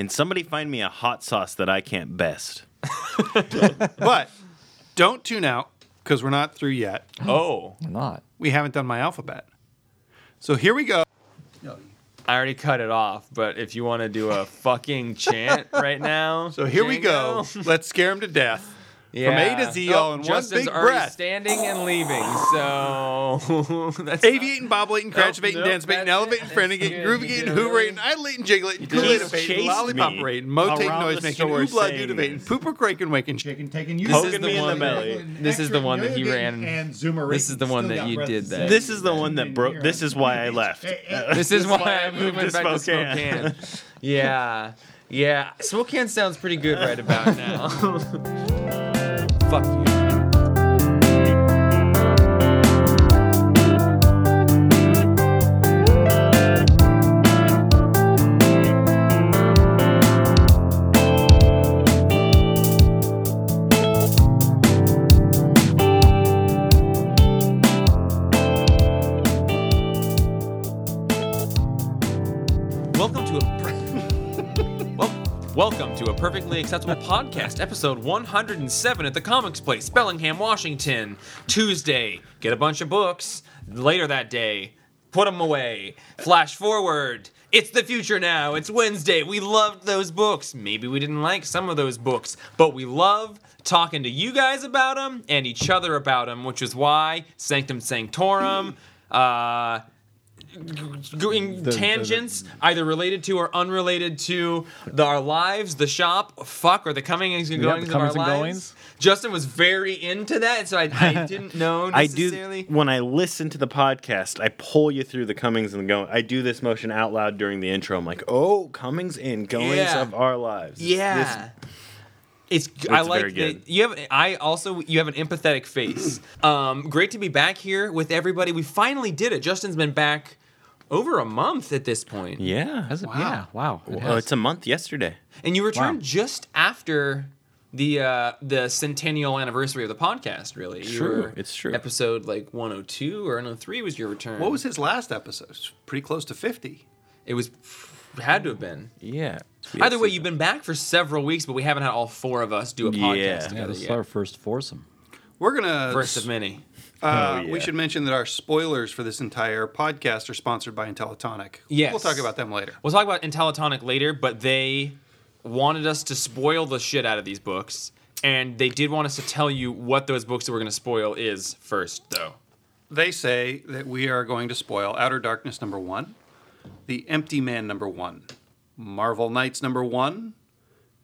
and somebody find me a hot sauce that I can't best. But don't tune out because we're not through yet. Oh, Or not. We haven't done my alphabet. So here we go. I already cut it off, but if you want to do a fucking chant right now. So here we go. Let's scare him to death. Yeah. A to Z all in one big already breath. standing and leaving, so that's Aviating, bobblating, cratchavating, nope, dance-bating, that's elevating, it. frantigating, That's good. groovy-gating, You did it hooverating, idolating, jiggling, kool-aid chased abating, lollipop me rating, motating, around the noise-making, store oobla saying doodabating, this. pooper craking, waking, Chicken taking you. This is Poking the me in one- the belly. This is the one that he ran- And Zoomer This is the one that you did that. This is the one that broke. This is why I left. This is why I moved moved to back to Spokane. Spokane. yeah, yeah. Spokane sounds pretty good right about now. Fuck you. Welcome to a perfectly acceptable podcast, episode 107 at the Comics Place, Bellingham, Washington. Tuesday, get a bunch of books. Later that day, put them away. Flash forward. It's the future now. It's Wednesday. We loved those books. Maybe we didn't like some of those books, but we love talking to you guys about them and each other about them, which is why Sanctum Sanctorum. Uh, going tangents either related to or unrelated to the, our lives, the shop, fuck, or the comings and Yeah, goings the of our comings and lives. goings. Justin was very into that, so I, I didn't know I do necessarily. when I listen to the podcast. I pull you through the comings and goings. I do this motion out loud during the intro. I'm like, oh, comings and goings Yeah. of our lives. Yeah. It's, I like that you have I also you have an empathetic face. um, great to be back here with everybody. We finally did it. Justin's been back over a month at this point. yeah. Has it? Yeah. Wow. It Oh, has. it's a month yesterday. And you returned Wow. just after the uh, the centennial anniversary of the podcast. Really, You True, were- it's true. Episode like 102 or 103 was your return. What was his last episode? It's pretty close to 50. it? Was had to have been. Yeah. Either way, you've been back for several weeks, but we haven't had all four of us do a podcast Yeah. yeah, together this is yet. our first foursome. We're gonna First of many. Uh, Oh, yeah. We should mention that our spoilers for this entire podcast are sponsored by Intellatonic. Yes. We'll talk about them later. We'll talk about Intellatonic later, but they wanted us to spoil the shit out of these books, and they did want us to tell you what those books that we're going to spoil is first, though. They say that we are going to spoil Outer Darkness number one, The Empty Man number one, Marvel Knights number one,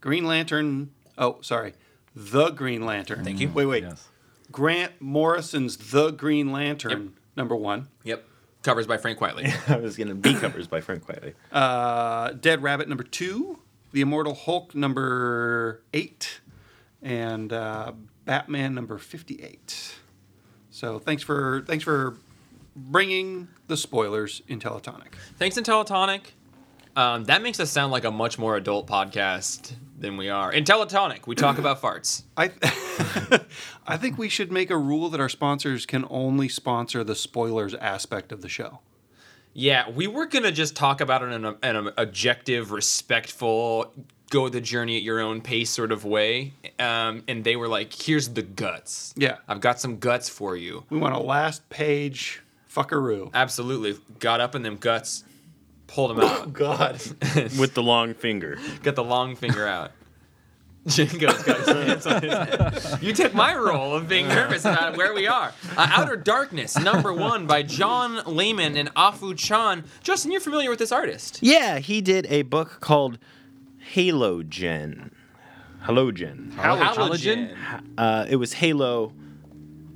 Green Lantern. Oh, sorry. The Green Lantern. Thank you. Wait, wait. Yes. Grant Morrison's The Green Lantern number one, Yep. Covers by Frank Whiteley. I was gonna be covers by Frank Quietly. uh, Dead Rabbit number two, The Immortal Hulk number eight, and uh, Batman number fifty-eight. So thanks for thanks for bringing the spoilers Intellatonic. Thanks, Intellatonic. Um, that makes us sound like a much more adult podcast than we are. Intellatonic, we talk about farts. I I think we should make a rule that our sponsors can only sponsor the spoilers aspect of the show. Yeah, we were gonna just talk about it in, a, in an objective, respectful, go the journey at your own pace sort of way. Um, and they were like, "Here's the guts. Yeah. I've got some guts for you." We want a last page fuckaroo. Absolutely, got up in them guts, pulled him out, Oh God. With the long finger. got the long finger out. Django's got his hands on his head. You took my role of being nervous about where we are. Uh, Outer Darkness, number one, by John Layman and Afu Chan. Justin, you're familiar with this artist. Yeah, he did a book called Halogen. Halogen. Halogen. Uh, it was Halo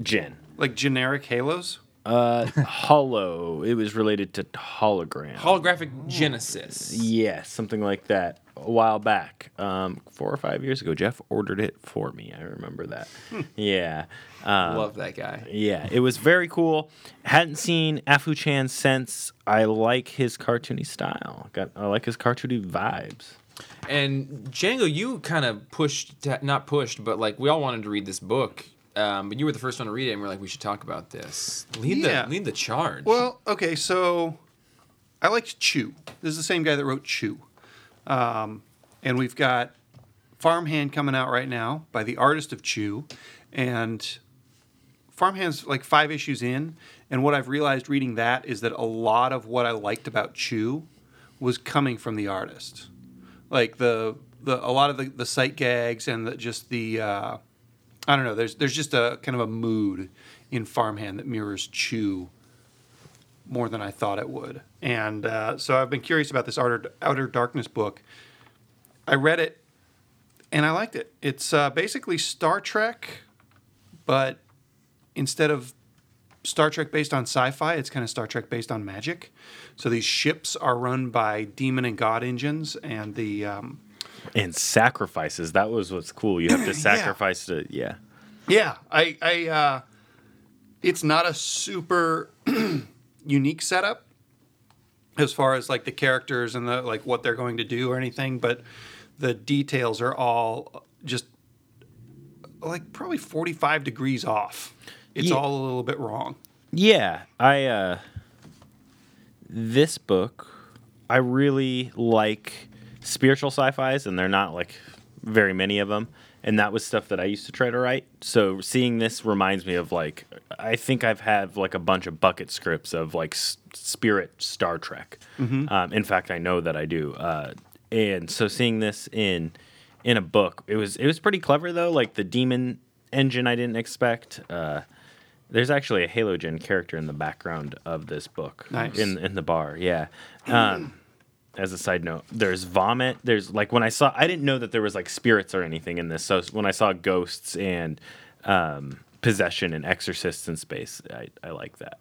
Gen. like generic halos? Uh, hollow. It was related to hologram. Holographic Genesis. yeah, something like that. A while back, um, four or five years ago, Jeff ordered it for me. I remember that. yeah. Um, Love that guy. Yeah, it was very cool. Hadn't seen Afu Chan since. I like his cartoony style. Got I like his cartoony vibes. And Django, you kind of pushed, not pushed, but like we all wanted to read this book. Um, but you were the first one to read it, and we're like, we should talk about this. Lead Yeah. the lead the charge. Well, okay, so I liked Chew. This is the same guy that wrote Chew. Um, and we've got Farmhand coming out right now by the artist of Chew, and Farmhand's like five issues in, and what I've realized reading that is that a lot of what I liked about Chew was coming from the artist, like the the a lot of the, the sight gags and the, just the uh, I don't know. There's there's just a kind of a mood in Farmhand that mirrors Chew more than I thought it would, and uh, so I've been curious about this Outer Outer Darkness book. I read it and I liked it. It's uh, basically Star Trek, but instead of Star Trek based on sci-fi, it's kind of Star Trek based on magic. So these ships are run by demon and god engines, and the um, And sacrifices. That was what's cool. You have to sacrifice to yeah. yeah, I, I, uh, it's not a super unique setup as far as like the characters and the like what they're going to do or anything, but the details are all just like probably 45 degrees off. It's Yeah. all a little bit wrong. Yeah, I uh this book I really like spiritual sci-fis and they're not like very many of them and that was stuff that I used to try to write. So seeing this reminds me of like I think I've had like a bunch of bucket scripts of like s- spirit Star Trek. Um, in fact, I know that I do. Uh, and so seeing this in in a book, it was it was pretty clever though. Like the demon engine, I didn't expect. Uh, there's actually a Halogen character in the background of this book. Nice. In in the bar, yeah. Um, as a side note, there's vomit. There's like when I saw, I didn't know that there was like spirits or anything in this. So when I saw ghosts and um, possession and exorcists in space, I, I like that.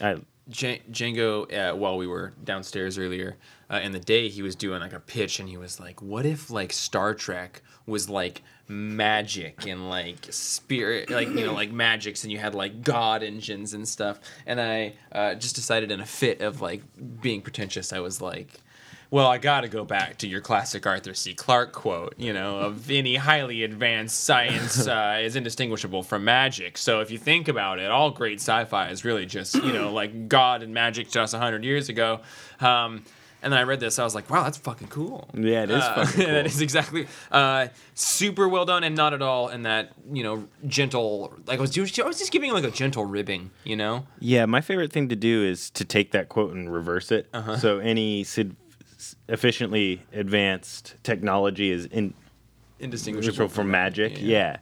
I, J- Django, uh, while we were downstairs earlier uh, in the day, he was doing like a pitch, and he was like, "What if like Star Trek was like magic and like spirit, like you know, like magics, and you had like god engines and stuff?" And I uh, just decided in a fit of like being pretentious, I was like. Well, I got to go back to your classic Arthur C. Clarke quote, you know, of any highly advanced science uh, is indistinguishable from magic. So if you think about it, all great sci-fi is really just, you know, like God and magic just 100 years ago. Um, and then I read this, I was like, wow, that's fucking cool. Yeah, it is Uh, fucking cool. that is exactly uh, super well done, and not at all in that, you know, gentle. Like I was, just, I was just giving like a gentle ribbing, you know. yeah, my favorite thing to do is to take that quote and reverse it. Uh-huh. So any sid- efficiently advanced technology is in, Indistinguishable from magic. Yeah.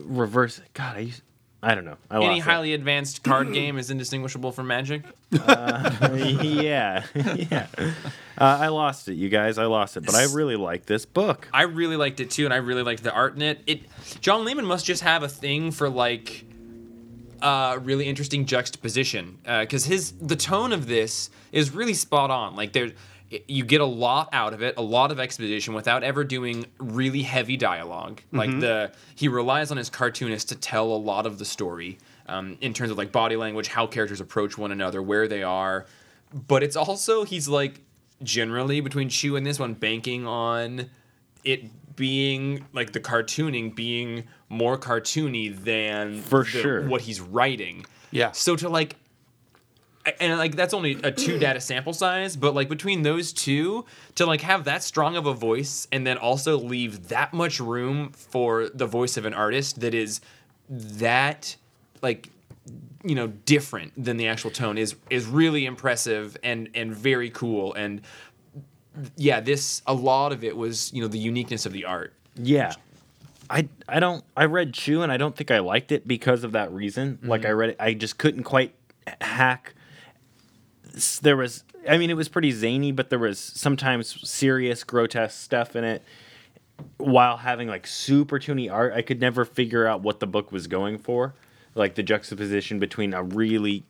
Reverse. God, I used, I don't know. I Any lost it. highly advanced card game is indistinguishable from magic. yeah, yeah. Uh, I lost it, you guys. I lost it, but I really like this book. I really liked it too, and I really liked the art in it. It John Layman must just have a thing for like uh, really interesting juxtaposition because his the tone of this is really spot on. Like there, you get a lot out of it, a lot of exposition without ever doing really heavy dialogue. Like the he relies on his cartoonist to tell a lot of the story um, in terms of like body language, how characters approach one another, where they are. But it's also he's like generally between Chew and this one banking on it being like the cartooning being more cartoony than For the- sure. what he's writing. Yeah. So to like and like that's only a two data sample size, but like between those two, to like have that strong of a voice and then also leave that much room for the voice of an artist that is that like you know different than the actual tone is is really impressive and and very cool and yeah this a lot of it was you know the uniqueness of the art Yeah. I, I don't I read Chew and I don't think I liked it because of that reason. Like mm-hmm. I read it I just couldn't quite hack s- there was I mean it was pretty zany but there was sometimes serious grotesque stuff in it while having like super toony art. I could never figure out what the book was going for. Like the juxtaposition between a really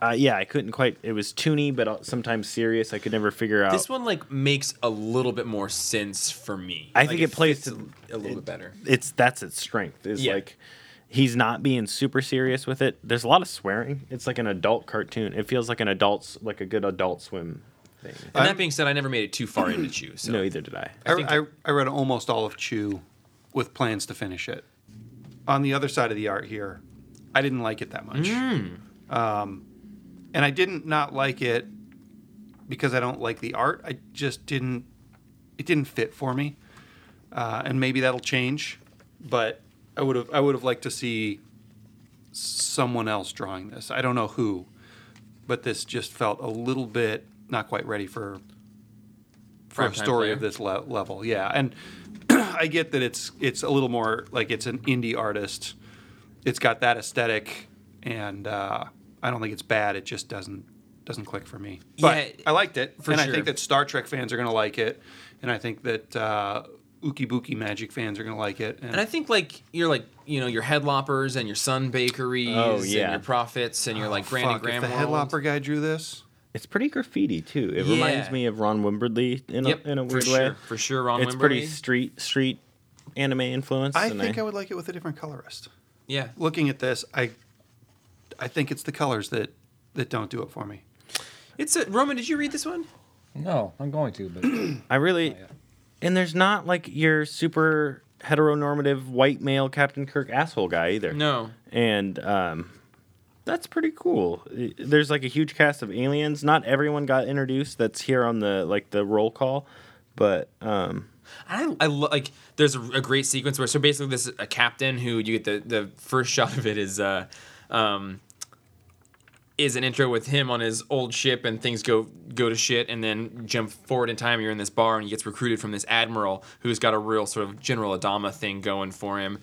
uh, yeah, I couldn't quite. It was toony, but sometimes serious. I could never figure out. this one like makes a little bit more sense for me I Like, think it plays to- a, little bit better it's that's its strength is Yeah. like he's not being super serious with it there's a lot of swearing it's like an adult cartoon it feels like an adult's like a good adult swim thing and that being said i never made it too far into chew so no either did i I, think- I, I read almost all of Chew with plans to finish it. On the other side of the art here, I didn't like it that much. Um, and I didn't not like it because I don't like the art. I just didn't it didn't fit for me, uh, and maybe that'll change. But I would have I would have liked to see someone else drawing this. I don't know who, but this just felt a little bit not quite ready for for a story player. of this le- level. Yeah, and I get that it's it's a little more like it's an indie artist. It's got that aesthetic, and uh, I don't think it's bad. It just doesn't doesn't click for me. But Yeah, I liked it, for and sure. I think that Star Trek fans are going to like it, and I think that uh, Ookie Bookie Magic fans are going to like it. And, And I think like you're like you know your headloppers and your Sun Bakeries Oh, yeah. and your Prophets and your like oh, Granny fuck, Graham if the World. Headlopper guy drew this, It's pretty graffiti too. It Yeah. reminds me of Ron Wimberly in Yep, a, in a for weird sure, way. for sure. Ron it's Wimberly. pretty street street anime influence. I and think I would like it with a different colorist. Yeah, Looking at this, I I think it's the colors that that don't do it for me. it's a Roman. Did you read this one? No, I'm going to, but I really, and there's not like your super heteronormative white male Captain Kirk asshole guy either. No. and um, that's pretty cool. There's like a huge cast of aliens. Not everyone got introduced. That's here on the like the roll call, but um, I, I lo- like. There's a, a great sequence where so basically this is a captain who you get the the first shot of it is uh um is an intro with him on his old ship and things go go to shit and then jump forward in time you're in this bar and he gets recruited from this admiral who's got a real sort of general adama thing going for him.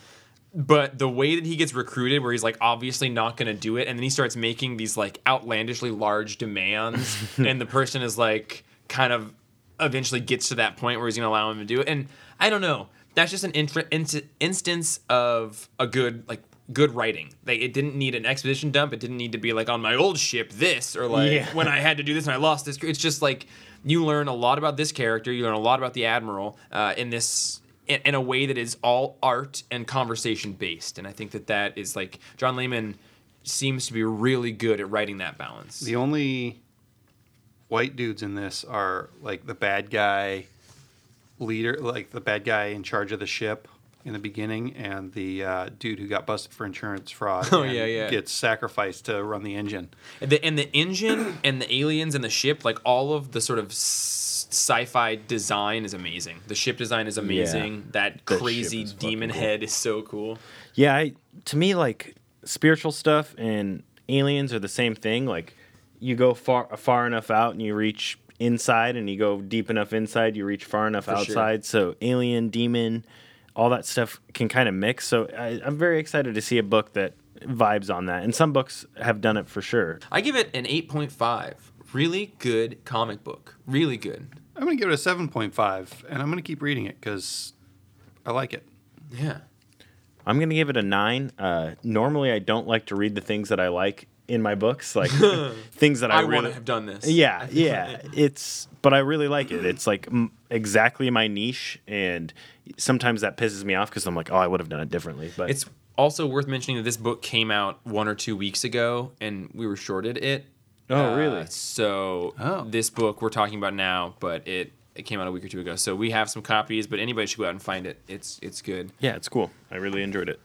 But the way that he gets recruited where he's like obviously not going to do it and then he starts making these like outlandishly large demands and the person is like kind of eventually gets to that point where he's going to allow him to do it. And i don't know. That's just an inst- instance of a good like good writing. Like it didn't need an exposition dump. It didn't need to be like on my old ship this or like Yeah. when i had to do this and i lost this. It's just like you learn a lot about this character. You learn a lot about the admiral uh, in this in, in a way that is all art and conversation based. And i think that that is like john layman seems to be really good at writing that balance. The only white dudes in this are like the bad guy leader, like the bad guy in charge of the ship in the beginning, and the uh, dude who got busted for insurance fraud. Oh, and yeah, yeah. Gets sacrificed to run the engine. And the, and the engine and the aliens and the ship, like all of the sort of sci-fi design is amazing. The ship design is amazing. That The crazy ship is fucking demon cool. head is so cool. yeah, I, to me like spiritual stuff and aliens are the same thing. Like you go far far enough out and you reach inside, and you go deep enough inside, you reach far enough sure. outside. So alien, demon, all that stuff can kind of mix. So I, I'm very excited to see a book that vibes on that, and some books have done it for sure. I give it an 8.5. Really good comic book. Really good. I'm going to give it a 7.5, and I'm going to keep reading it because I like it. Yeah. I'm gonna give it a nine. Uh, normally, I don't like to read the things that I like in my books, like things that I, I, really want to have done this. Yeah, yeah. It's but I really like it. It's like m- exactly my niche, and sometimes that pisses me off because I'm like, oh, I would have done it differently. But It's also worth mentioning that this book came out one or two weeks ago, and we were shorted it. Oh, Uh, really? So Oh. this book we're talking about now, but it it came out a week or two ago. So we have some copies, but anybody should go out and find it. It's it's good. yeah, it's cool. I really enjoyed it.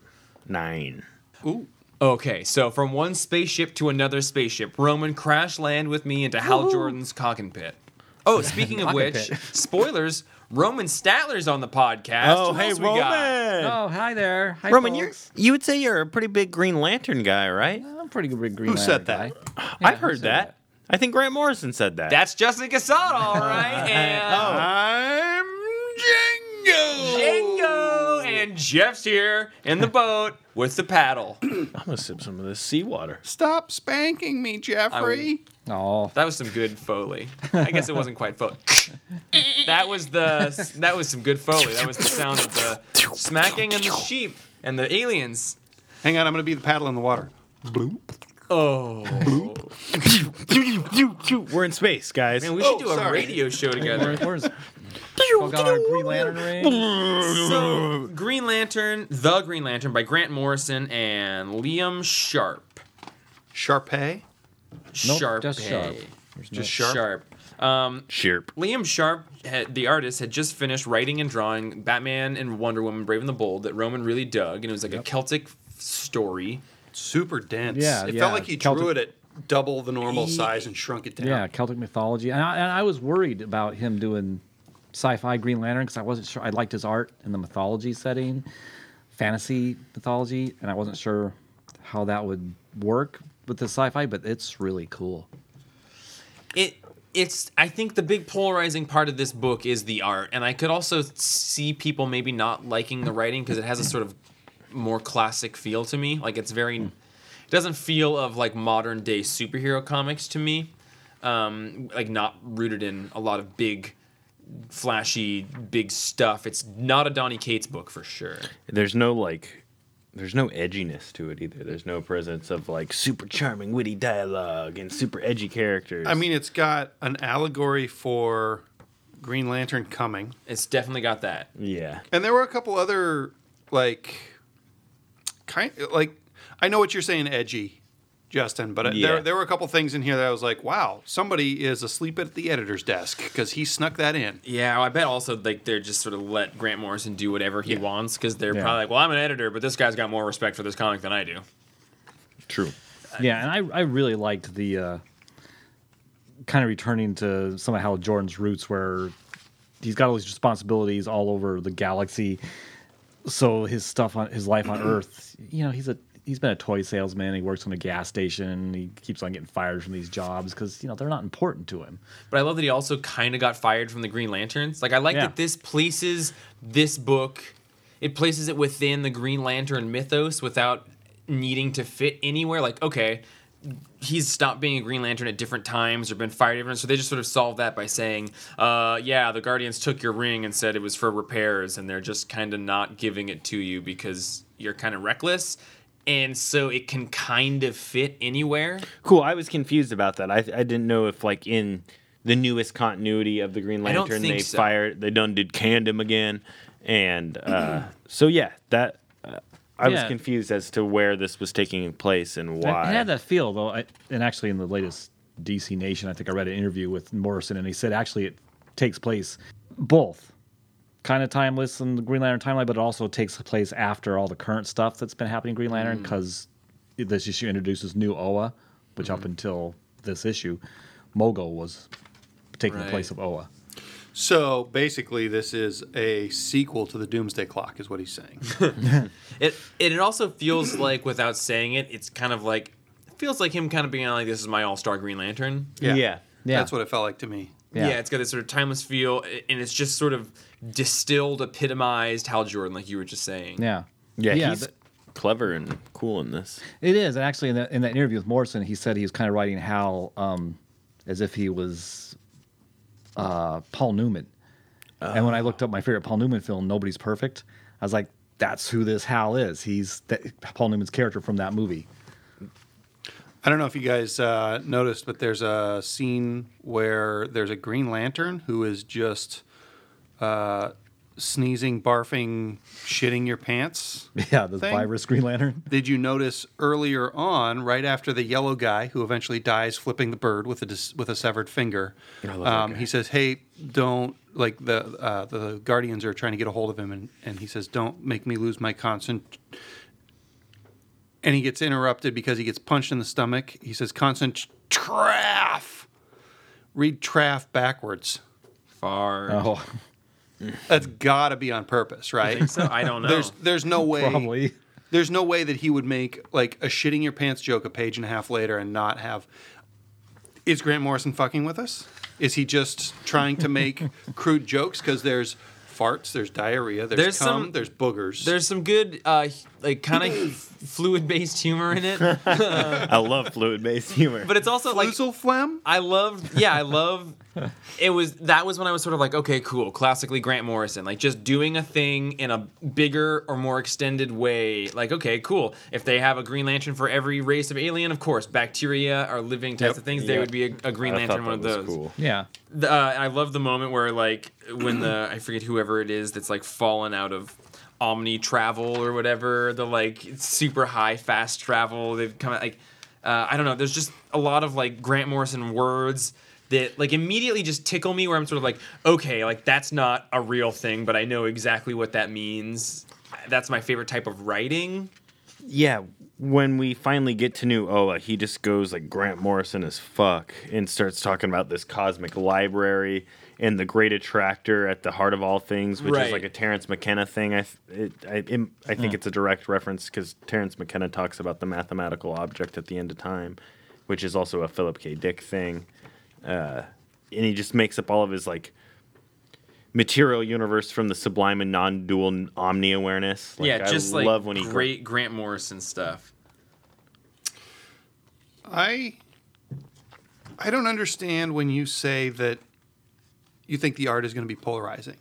Nine. Ooh. Okay, so from one spaceship to another spaceship, Roman crash land with me into Hal Jordan's cockin pit. Oh, speaking of which, spoilers. Roman Statler's on the podcast. Oh, Who hey, else we got? Roman. oh, hi there. Hi, Roman, you're, you would say you're a pretty big Green Lantern guy, right? I'm a pretty good big green Who said that? guy. I've who heard said that. I think Grant Morrison said that. That's Justin Casada, all right. And oh. I'm Django. Django and Jeff's here in the boat with the paddle. I'm gonna sip some of this seawater. Stop spanking me, Jeffrey. Oh, That was some good foley. I guess it wasn't quite foley. that was the that was some good foley. That was the sound of the smacking and the sheep and the aliens. Hang on, I'm going to be the paddle in the water. Bloop. Oh, We're in space, guys. man, we should Oh, do a sorry. radio show together. where's we got our Green Lantern ring? So, Green Lantern, The Green Lantern by Grant Morrison and Liam Sharp. Sharpay. Nope, Sharp. just Sharp. There's no- Just Sharp. Sharp. Um, Chirp. Liam Sharp, had, the artist, had just finished writing and drawing Batman and Wonder Woman: Brave and the Bold that Roman really dug, and it was like a Celtic story. Super dense. Yeah, It yeah. felt like he Celtic- drew it at double the normal Ye- size and shrunk it down. Yeah, Celtic mythology, and I, and I was worried about him doing sci-fi Green Lantern because I wasn't sure. I liked his art in the mythology setting, fantasy mythology, and I wasn't sure how that would work with the sci-fi. But it's really cool. it it's i think the big polarizing part of this book is the art and i could also see people maybe not liking the writing because it has a sort of more classic feel to me like it's very it doesn't feel of like modern day superhero comics to me um like not rooted in a lot of big flashy big stuff it's not a donny cates book for sure There's no like there's no edginess to it either. There's no presence of like super charming, witty dialogue and super edgy characters. I mean, it's got an allegory for Green Lantern coming, it's definitely got that yeah. and there were a couple other like kind like I know what you're saying, edgy, Justin, but Yeah. there there were a couple things in here that I was like, wow, somebody is asleep at the editor's desk because he snuck that in. Yeah, I bet also like they're just sort of let Grant Morrison do whatever he wants because they're Yeah. probably like, well, I'm an editor, but this guy's got more respect for this comic than I do. True. Yeah, and I, I really liked the uh, kind of returning to some of Hal Jordan's roots, where he's got all these responsibilities all over the galaxy. So his stuff on his life on Earth, you know, he's a he's been a toy salesman. He works on a gas station. He keeps on getting fired from these jobs because you know they're not important to him. But I love that he also kind of got fired from the Green Lanterns. Like I like Yeah. that this places this book, it places it within the Green Lantern mythos without needing to fit anywhere. Like okay, he's stopped being a Green Lantern at different times or been fired different. So they just sort of solved that by saying, uh, yeah, the Guardians took your ring and said it was for repairs, and they're just kind of not giving it to you because you're kind of reckless. And so it can kind of fit anywhere. Cool. I was confused about that. I I didn't know if like in the newest continuity of the Green Lantern they so. fired they done did canned him again, and uh, so yeah that. Uh, I was confused as to where this was taking place and It- why. It had that feel though, I, and actually in the latest DC Nation, I think I read an interview with Morrison, and he said actually it takes place both kind of timeless in the Green Lantern timeline, but it also takes place after all the current stuff that's been happening in Green Lantern mm. because this issue introduces new Oa, which up mm-hmm. until this issue, Mogo was taking Right. the place of Oa. So basically, this is a sequel to the Doomsday Clock, is what he's saying. It it, it also feels like without saying it, it's kind of like it feels like him kind of being like this is my all star Green Lantern. Yeah. yeah. Yeah. That's what it felt like to me. Yeah. Yeah. it's got this sort of timeless feel, and it's just sort of distilled, epitomized Hal Jordan, like you were just saying. Yeah. Yeah, Yeah, he's th- clever and cool in this. It is, and actually, in that, in that interview with Morrison, he said he was kind of writing Hal um, as if he was uh, Paul Newman. And when I looked up my favorite Paul Newman film, Nobody's Perfect, I was like, "That's who this Hal is. He's that, Paul Newman's character from that movie." I don't know if you guys uh, noticed, but there's a scene where there's a Green Lantern who is just uh, sneezing, barfing, shitting your pants. Yeah, the Thing? virus Green Lantern. Did you notice earlier on, right after the yellow guy who eventually dies flipping the bird with a dis- with a severed finger? Um, he says, "Hey, don't like the uh, the guardians are trying to get a hold of him," and, and he says, "Don't make me lose my concent." And he gets interrupted because he gets punched in the stomach. He says, "Constant traff." Read traff backwards. Far. Oh, That's got to be on purpose, right? So I don't know. There's there's no way probably. there's no way that he would make like a shitting your pants joke a page and a half later and not have is grant morrison fucking with us is he just trying to make crude jokes because there's farts there's diarrhea there's, There's cum some- there's boogers There's some good, uh, like kind of fluid based humor in it, I love fluid based humor. but it's also like Fluzel phlegm I love, yeah, I love. It was that was when I was sort of like, okay, cool, classically Grant Morrison, like just doing a thing in a bigger or more extended way. Like, okay, cool. If they have a Green Lantern for every race of alien, of course, bacteria are living types Yep. of things. There Yep. would be a, a Green I Lantern, one of those. Cool. Yeah. The, uh, I love the moment where like when the I forget whoever it is that's like fallen out of Omni travel or whatever the like super high fast travel they've come out like uh, I don't know there's just a lot of like Grant Morrison words that like immediately just tickle me where I'm sort of like okay like that's not a real thing but I know exactly what that means that's my favorite type of writing Yeah, when we finally get to New Oa, he just goes like Grant Morrison as fuck and starts talking about this cosmic library and the Great Attractor at the heart of all things, which Right. is like a Terence McKenna thing. I th- it, I, it, I think it's a direct reference because Terence McKenna talks about the mathematical object at the end of time, which is also a Philip K. Dick thing, uh, and he just makes up all of his like material universe from the sublime and non-dual omni awareness. Like, yeah, just I like love when he great Grant Morrison stuff. I I don't understand when you say that you think the art is going to be polarizing.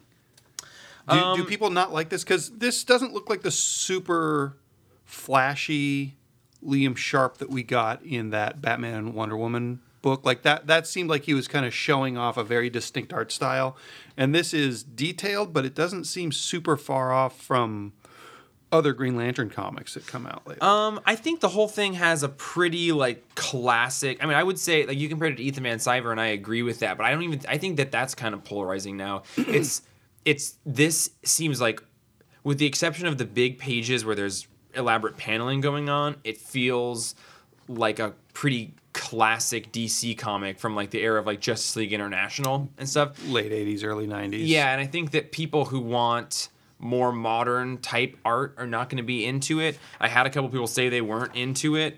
Do, do Um, people not like this? Because this doesn't look like the super flashy Liam Sharp that we got in that Batman and Wonder Woman book. Like that, that seemed like he was kind of showing off a very distinct art style. And this is detailed, but it doesn't seem super far off from other Green Lantern comics that come out later. Um, I think the whole thing has a pretty like classic. I mean, I would say like you compared it to Ethan Van Sciver, and I agree with that. But I don't even. I think that that's kind of polarizing now. it's it's this seems like, with the exception of the big pages where there's elaborate paneling going on, it feels like a pretty classic DC comic from like the era of like Justice League International and stuff. Late 80s, early 90s. Yeah, and I think that people who want more modern type art are not going to be into it. I had a couple people say they weren't into it.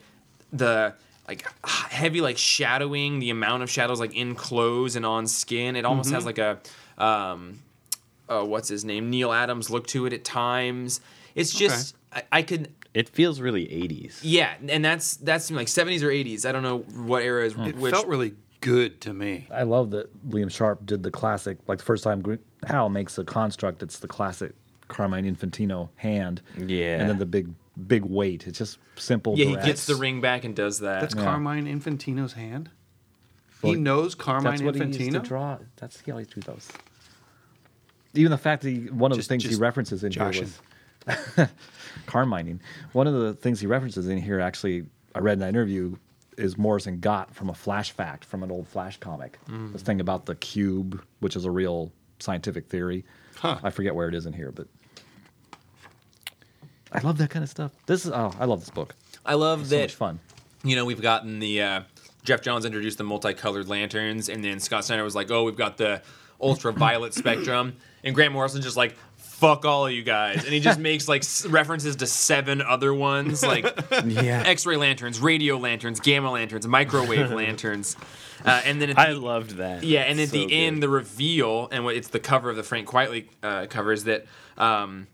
The like heavy like shadowing, the amount of shadows like in clothes and on skin, it almost has like a um uh, what's his name? Neal Adams look to it at times. It's just I, I could It feels really 80s. yeah, and that's that's like 70s or 80s. I don't know what era is hmm. It which felt really good to me. I love that Liam Sharp did the classic, like the first time Gre- Hal makes a construct, it's the classic Carmine Infantino hand. Yeah. And then the big, big weight. It's just simple. yeah, he gets the ring back and does that. That's Yeah. Carmine Infantino's hand. Well, he knows Carmine That's what he Infantino. used to draw. That's he always drew those. Even the fact that he, one of Just- the things he references in joshing. here was Carmining. One of the things he references in here, actually, I read in that interview, is Morrison got from a Flash fact from an old Flash comic. Mm. This thing about the cube, which is a real scientific theory. Huh. I forget where it is in here, but I love that kind of stuff. This is oh, I love this book. I love It's so that much fun. you know, we've gotten the uh, Geoff Johns introduced the multicolored lanterns, and then Scott Snyder was like, "Oh, we've got the ultraviolet spectrum," and Grant Morrison's just like, "Fuck all of you guys," and he just makes like s- references to seven other ones, like Yeah. X-ray lanterns, radio lanterns, gamma lanterns, microwave lanterns, uh, and then at the, I loved that. yeah, and at So the good. end, the reveal, and what it's the cover of the Frank Quietly uh, cover is that um,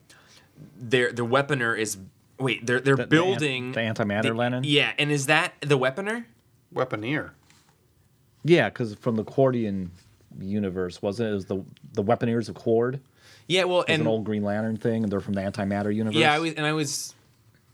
their the weaponer is wait they're they're The- the an- building the antimatter the- lantern? Yeah, and is that the weaponer? Weaponeer. Yeah, because from the Qwardian universe, wasn't it? It was the the Weaponeers of Qward. Yeah, well, It's and an old Green Lantern thing, and they're from the antimatter universe. yeah, I was and I was.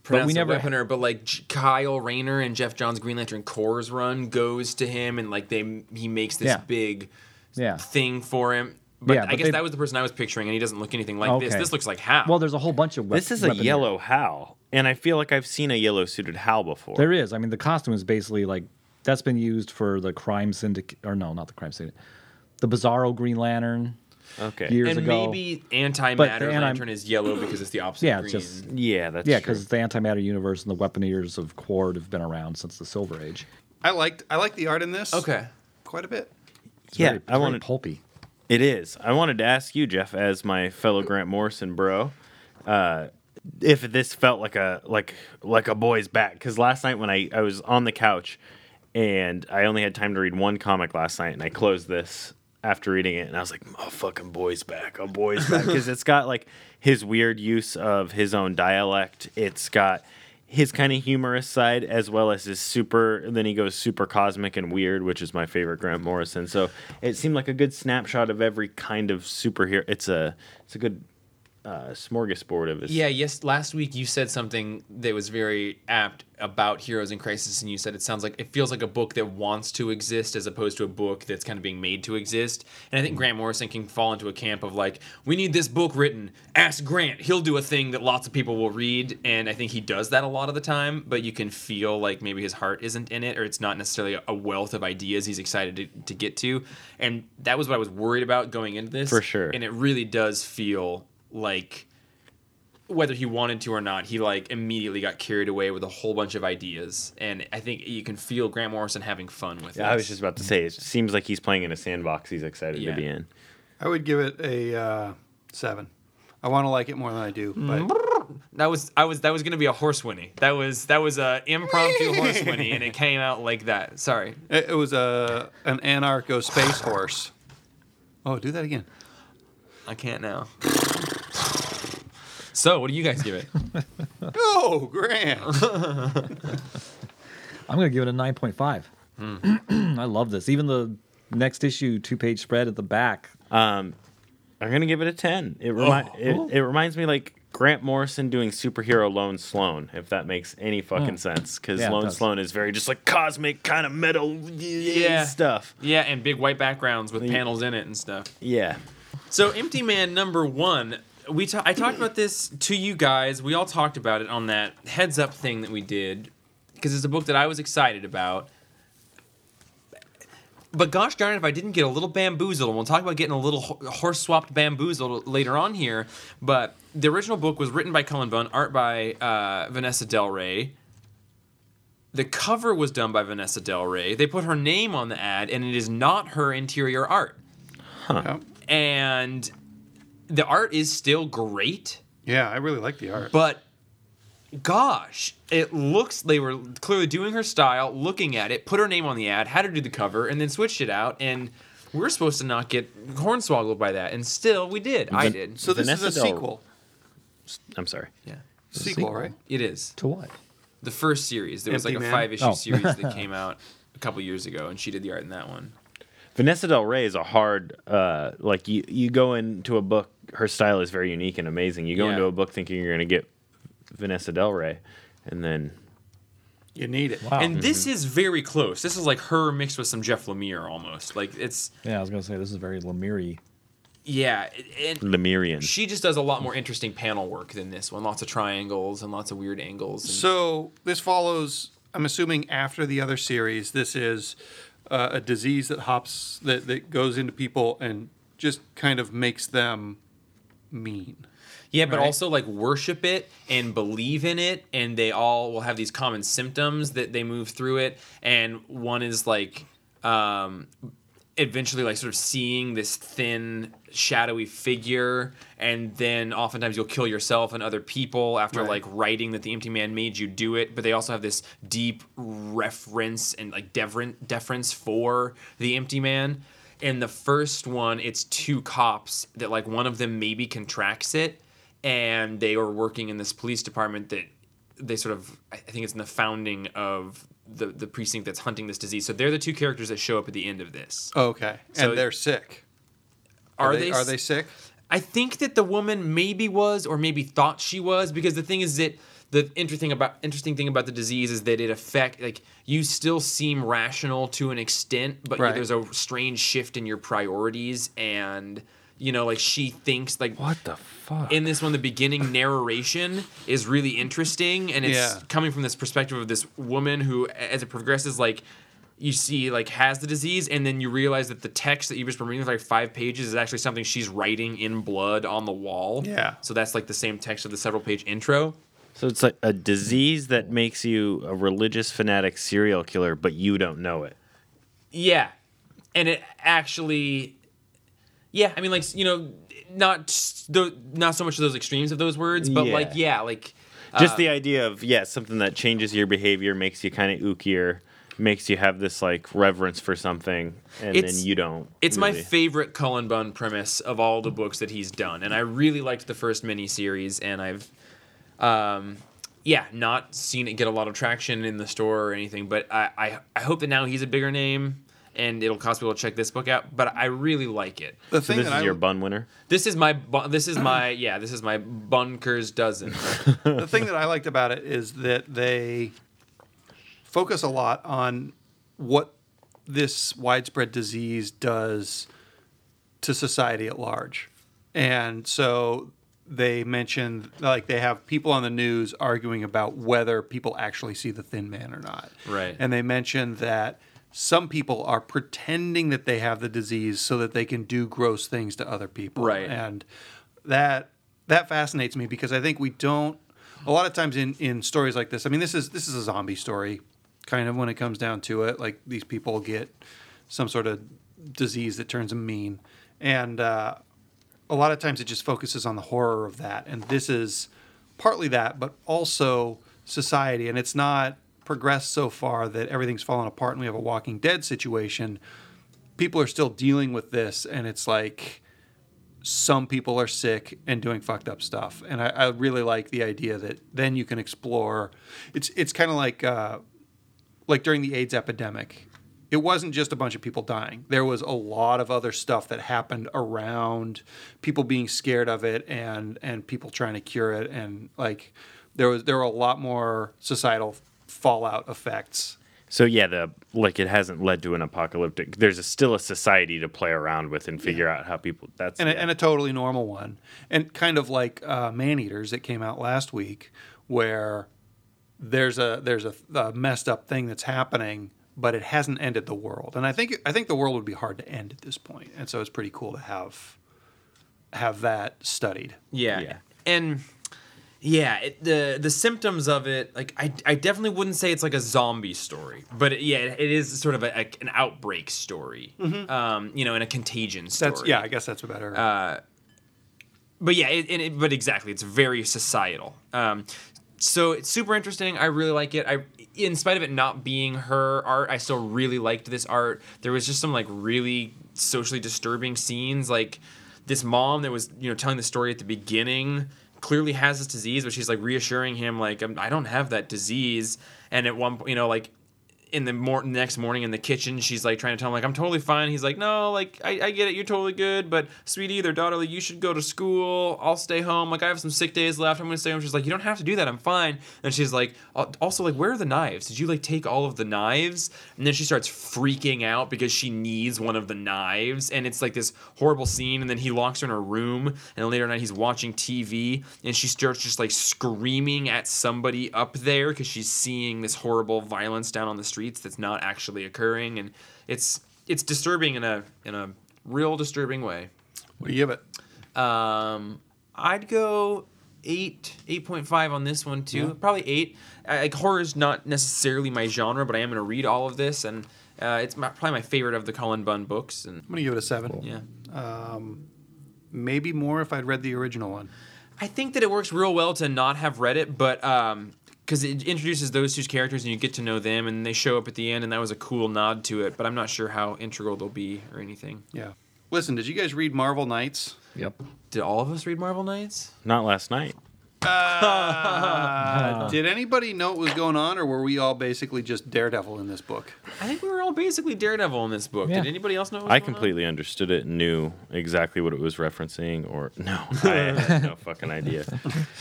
But we pronounced it never- weaponer, but like J- Kyle Rayner and Geoff Johns Green Lantern Corps run goes to him, and like they he makes this Yeah. big Yeah. thing for him. But Yeah, I but guess they- that was the person I was picturing, and he doesn't look anything like this. Okay. This looks like Hal. Well, there's a whole bunch of. Wep- This is a Weaponeer. yellow Hal, and I feel like I've seen a yellow suited Hal before. There is. I mean, the costume is basically like that's been used for the crime syndicate, or no, not the crime syndicate, the Bizarro Green Lantern okay. years and ago. maybe antimatter But the anti- lantern is yellow because it's the opposite Yeah, of it's green. just- Yeah, that's yeah, true. because the antimatter universe and the Weaponeers of Qward have been around since the Silver Age. I liked I liked the art in this. okay. Quite a bit. It's Yeah, very, it's I very wanted- pulpy. It is. I wanted to ask you, Jeff, as my fellow Grant Morrison bro, uh, if this felt like a like like a boy's back. Because last night when I I was on the couch, and I only had time to read one comic last night, and I closed this after reading it, and I was like, "Oh, fucking boy's back, a boy's back," because it's got like his weird use of his own dialect. It's got his kind of humorous side as well as his super then he goes super cosmic and weird which is my favorite grant morrison. So it seemed like a good snapshot of every kind of superhero. It's a it's a good uh, smorgasbord of his Yeah, yes. Last week you said something that was very apt about Heroes in Crisis, and you said it sounds like it feels like a book that wants to exist as opposed to a book that's kind of being made to exist. And I think Grant Morrison can fall into a camp of like, we need this book written. Ask Grant; he'll do a thing that lots of people will read, and I think he does that a lot of the time. But you can feel like maybe his heart isn't in it, or it's not necessarily a wealth of ideas he's excited to, to get to. And that was what I was worried about going into this For sure. And it really does feel like whether he wanted to or not, he like immediately got carried away with a whole bunch of ideas, and I think you can feel Grant Morrison having fun with it. Yeah, I was just about to say, it seems like he's playing in a sandbox he's excited Yeah. to be in. I would give it a uh, seven. I want to like it more than I do, but that was I was that was gonna be a horse whinny. That was that was a impromptu horse whinny, and it came out like that. Sorry. it, it was a an anarcho space horse. Oh, do that again. I can't now. So, what do you guys give it? Oh, Grant. I'm going to give it a 9.5. Hmm. I love this. Even the next issue two page spread at the back. Um, I'm gonna give it a ten. It remind Oh. it, it reminds me like Grant Morrison doing superhero Lone Sloan, if that makes any fucking sense. Because Yeah, Lone does. Sloan is very just like cosmic kind of metal Yeah. stuff. Yeah, and big white backgrounds with panels in it and stuff. Yeah. So, Empty Man number one. We ta- I talked about this to you guys. We all talked about it on that heads up thing that we did because it's a book that I was excited about. But gosh darn it, if I didn't get a little bamboozled, and we'll talk about getting a little ho- horse swapped bamboozled later on here. But the original book was written by Cullen Bunn, art by uh, Vanessa Del Rey. The cover was done by Vanessa Del Rey. They put her name on the ad, and it is not her interior art Yeah. and the art is still great yeah, I really like the art. but gosh it looks they were clearly doing her style looking at it put her name on the ad had her do the cover and then switched it out and we're supposed to not get hornswoggled by that and still we did i did so this Vanessa is a Del- sequel. I'm sorry. yeah Sequel, right? it is To what? the first series there was like a Man? five issue Oh. series that came out a couple years ago and she did the art in that one Vanessa Del Rey is a hard uh like you you go into a book her style is very unique and amazing. You go Yeah. into a book thinking you're gonna get Vanessa Del Rey and then You need it. Wow. and this is very close this is like her mixed with some jeff lemire almost like it's yeah, I was going to say this is very Lemire. yeah and Lemurian. she just does a lot more interesting panel work than this one. Lots of triangles and lots of weird angles. And So this follows. I'm assuming after the other series, this is uh, a disease that hops that that goes into people and just kind of makes them mean. yeah, but right. also like worship it and believe in it, and they all will have these common symptoms that they move through it. And one is like um, eventually like sort of seeing this thin shadowy figure and then oftentimes you'll kill yourself and other people after Right. like writing that the empty man made you do it but they also have this deep reference and like deference deference for the empty man in the first one it's two cops that like one of them maybe contracts it and they are working in this police department that they sort of I think it's in the founding of the the precinct that's hunting this disease. So they're the two characters that show up at the end of this. Okay, So- and they're sick. Are, they, they? Are they sick? I think that the woman maybe was, or maybe thought she was, because the thing is that the interesting about interesting thing about the disease is that it affect like you still seem rational to an extent, but Right. there's a strange shift in your priorities, and you know, like she thinks like what the fuck? in this one the beginning narration is really interesting and it's Yeah. coming from this perspective of this woman who as it progresses like you see like has the disease and then you realize that the text that you've just been reading for like five pages is actually something she's writing in blood on the wall Yeah. so that's like the same text of the several page intro so it's like a disease that makes you a religious fanatic serial killer, but you don't know it. yeah and it actually yeah i mean like you know not the, not so much of those extremes of those words but Yeah. like yeah like Just uh, the idea of yeah, something that changes your behavior, makes you kind of ookier, makes you have this like reverence for something, and It's- then you don't. It's my favorite Cullen Bunn premise of all the books that he's done, and I really liked the first miniseries, and I've, um, yeah, not seen it get a lot of traction in the store or anything, but I, I, I hope that now he's a bigger name, and it'll cause people to check this book out. But I really like it. The So thing this is I your bun winner. This is my, bu- this is my, yeah, this is my Bunkers dozen. the thing that I liked about it is that they focus a lot on what this widespread disease does to society at large. And so they mentioned like they have people on the news arguing about whether people actually see the thin man or not. Right. And they mentioned that some people are pretending that they have the disease so that they can do gross things to other people. Right. And that that fascinates me because I think we don't a lot of times in in stories like this. I mean, this is this is a zombie story, kind of when it comes down to it. Like these people get some sort of disease that turns them mean, and uh, a lot of times it just focuses on the horror of that. And this is partly that, but also society. And it's not progressed so far that everything's fallen apart and we have a Walking Dead situation. People are still dealing with this, and it's like some people are sick and doing fucked up stuff. And I, I really like the idea that then you can explore. It's it's kind of like uh, like during the AIDS epidemic. It wasn't just a bunch of people dying. There was a lot of other stuff that happened around people being scared of it and and people trying to cure it and like there was there were a lot more societal fallout effects. So yeah, the like it hasn't led to an apocalyptic. There's a, still a society to play around with and figure out how people. That's and, a, and a totally normal one, and kind of like uh, Man Eaters that came out last week, where there's a there's a, a messed up thing that's happening, but it hasn't ended the world. And I think I think the world would be hard to end at this point. point, and so it's pretty cool to have have that studied. Yeah. Yeah. And yeah, it, the the symptoms of it, like I, I definitely wouldn't say it's like a zombie story, but it, yeah, it is sort of a, a- an outbreak story, um, you know, and a contagion story. That's yeah, I guess that's a better. Uh, but yeah, it, it, but exactly, it's very societal. Um, so it's super interesting. I really like it. I, in spite of it not being her art, I still really liked this art. There was just some like really socially disturbing scenes, like this mom that was you know telling the story at the beginning clearly has this disease, but she's like reassuring him like "I'm- don't have that disease. And at one point, you know, like in the mor- next morning in the kitchen, she's like trying to tell him like I'm totally fine. He's like, no, like I, I get it, you're totally good, but sweetie, their daughter, like you should go to school. I'll stay home. Like I have some sick days left. I'm gonna stay home. She's like, you don't have to do that. I'm fine. And she's like, also like, where are the knives? Did you like take all of the knives? And then she starts freaking out because she needs one of the knives, and it's like this horrible scene. And then he locks her in her room, and later at night he's watching TV, and she starts just like screaming at somebody up there because she's seeing this horrible violence down on the streets that's not actually occurring, and it's it's disturbing in a in a real disturbing way. what do you give it? Um, I'd go eight, eight point five on this one too. Probably eight. Like horror is not necessarily my genre, but I am gonna read all of this, and uh, it's my, probably my favorite of the Cullen Bunn books. And I'm gonna give it a seven. yeah, Maybe more if I'd read the original one. I think that it works real well to not have read it, but um, because it introduces those two characters and you get to know them, and they show up at the end, and that was a cool nod to it. But I'm not sure how integral they'll be or anything. Yeah. Listen, did you guys read Marvel Knights? Yep. Did all of us read Marvel Knights? not last night. Uh, did anybody know what was going on, or were we all basically just Daredevil in this book? I think we were all basically Daredevil in this book. Yeah. Did anybody else know? What was I going on? completely understood it and knew exactly what it was referencing, or no, I had no fucking idea.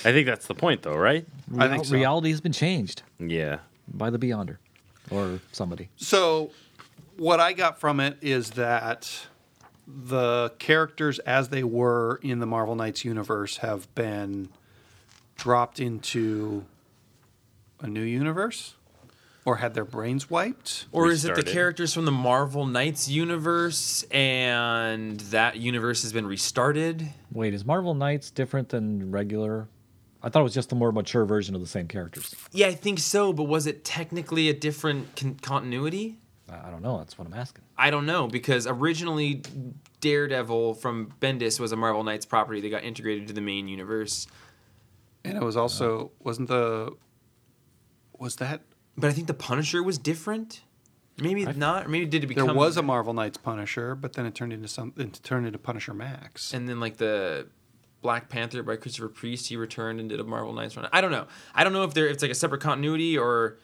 I think that's the point, though, right? I think so. Reality has been changed Yeah. by the Beyonder or somebody. So, what I got from it is that the characters, as they were in the Marvel Knights universe, have been dropped into a new universe, or had their brains wiped. Or is it the restarted. characters from the Marvel Knights universe and that universe has been restarted? Wait, is Marvel Knights different than regular? I thought it was just a more mature version of the same characters. Yeah, I think so, but was it technically a different con- continuity? I I don't know. That's what I'm asking. I don't know because originally Daredevil from Bendis was a Marvel Knights property that got integrated to the main universe. And it was also wasn't the was that But I think the Punisher was different. Maybe not, or maybe did it become there was a Marvel Knights Punisher, but then it turned into some it turned into Punisher Max. and then like the Black Panther by Christopher Priest, he returned and did a Marvel Knights run. I don't know. I don't know if there if it's like a separate continuity or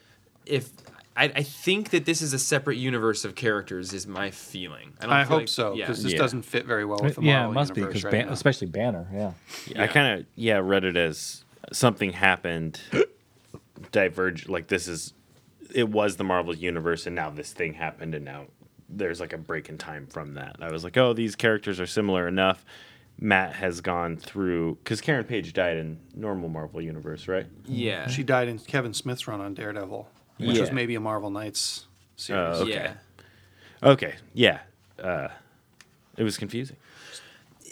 if I, I think that this is a separate universe of characters. Is my feeling. I, don't I feel hope like- so Yeah. because this Yeah. doesn't fit very well with uh, the yeah, Marvel it must be universe because right ban- now. especially Banner. Yeah. I kind of yeah read it as something happened, diverge. Like this is, it was the Marvel universe, and now this thing happened, and now there's like a break in time from that. I was like, oh, these characters are similar enough. Matt has gone through because Karen Page died in normal Marvel universe, right? Yeah. She died in Kevin Smith's run on Daredevil, which was maybe a Marvel Knights series. Oh, okay. Yeah. Okay, yeah. Uh, it was confusing.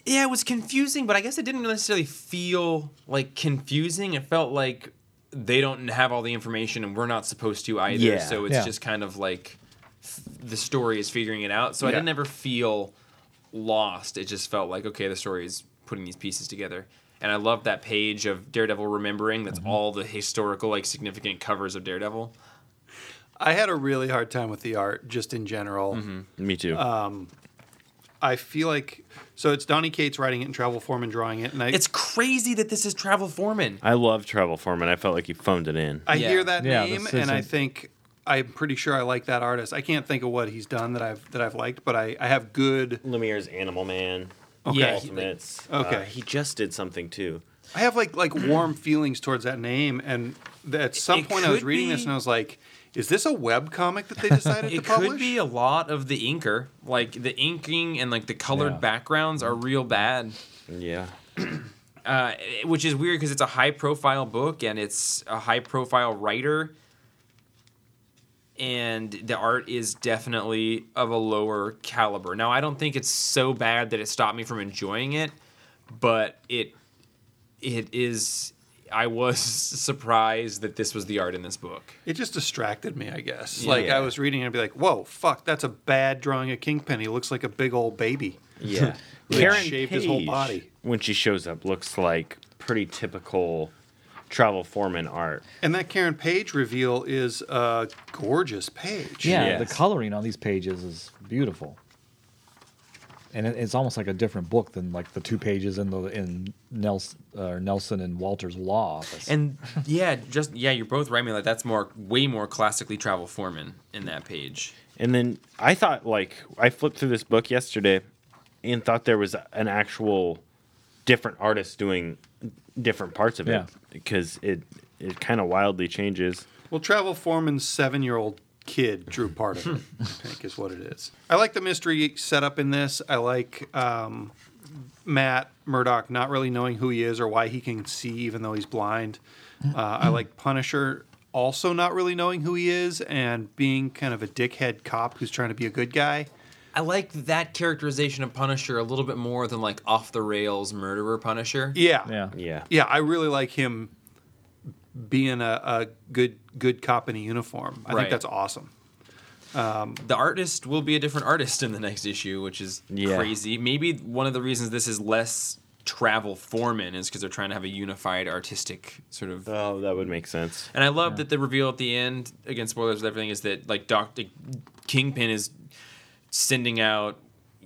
Yeah, it was confusing, but I guess it didn't necessarily feel like confusing. It felt like they don't have all the information and we're not supposed to either. Yeah. So it's Yeah. just kind of like the story is figuring it out. So I didn't ever feel lost. It just felt like okay, the story is putting these pieces together. And I love that page of Daredevil remembering. That's mm-hmm. all the historical, like significant covers of Daredevil. I had a really hard time with the art, just in general. Mm-hmm. Me too. Um, I feel like so it's Donny Cates writing it in Travel Foreman and drawing it, and I It's crazy that this is Travel Foreman. I love Travel Foreman. I felt like he phoned it in. I Yeah. hear that Yeah, name, and I think I'm pretty sure I like that artist. I can't think of what he's done that I've that I've liked, but I, I have good. Lemire's Animal Man. Okay. Yeah, he- Ultimates. Okay. Uh, he just did something too. I have like like warm feelings towards that name, and at some It point I was could reading this and I was like, "Is this a web comic that they decided to publish? It could be a lot of the inker, like the inking and like the colored Yeah. backgrounds are real bad. Yeah. uh, which is weird because it's a high profile book and it's a high profile writer and the art is definitely of a lower caliber now i don't think it's so bad that it stopped me from enjoying it but it it is i was surprised that this was the art in this book It just distracted me, I guess. Like I was reading and I'd be like, "Whoa, fuck, that's a bad drawing of Kingpin. He looks like a big old baby." Yeah. Like, Karen shaved his whole Page, body. when she shows up looks like pretty typical Travel Foreman art. And that Karen Page reveal is a gorgeous page. Yeah, the coloring on these pages is beautiful. And it, it's almost like a different book than like the two pages in the in Nelson, uh, Nelson and Walter's Law Office. and yeah just yeah you're both right me like that's more way more classically travel foreman in that page And then I thought like I flipped through this book yesterday and thought there was an actual different artist doing different parts of it Yeah. because it it kind of wildly changes. Well, Travel Foreman's seven-year-old kid drew part of it. I think is what it is. I like the mystery setup in this. I like um, Matt Murdock not really knowing who he is or why he can see even though he's blind. Uh, I like Punisher also not really knowing who he is and being kind of a dickhead cop who's trying to be a good guy. I like that characterization of Punisher a little bit more than like off the rails murderer Punisher. Yeah, yeah, Yeah. yeah. I really like him being a, a good good cop in a uniform. I Right. think that's awesome. Um, the artist will be a different artist in the next issue, which is Yeah. crazy. Maybe one of the reasons this is less travel foreman is because they're trying to have a unified artistic sort of. Oh, that would make sense. And I love that the reveal at the end, again spoilers and everything, is that like Doctor Kingpin is sending out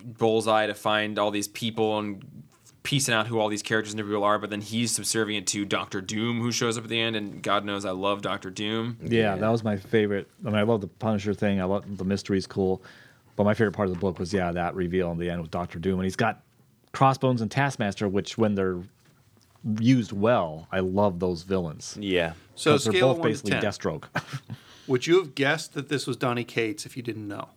Bullseye to find all these people and piecing out who all these characters and people are, but then he's subservient to Doctor Doom, who shows up at the end, and God knows I love Doctor Doom. yeah, that was my favorite. I mean, I love the Punisher thing. I love the mystery's cool, but my favorite part of the book was yeah that reveal in the end with Doctor Doom, and he's got Crossbones and Taskmaster, which when they're used well, I love those villains. Yeah. so they're scale both of one to basically ten. Deathstroke. Would you have guessed that this was Donny Cates if you didn't know?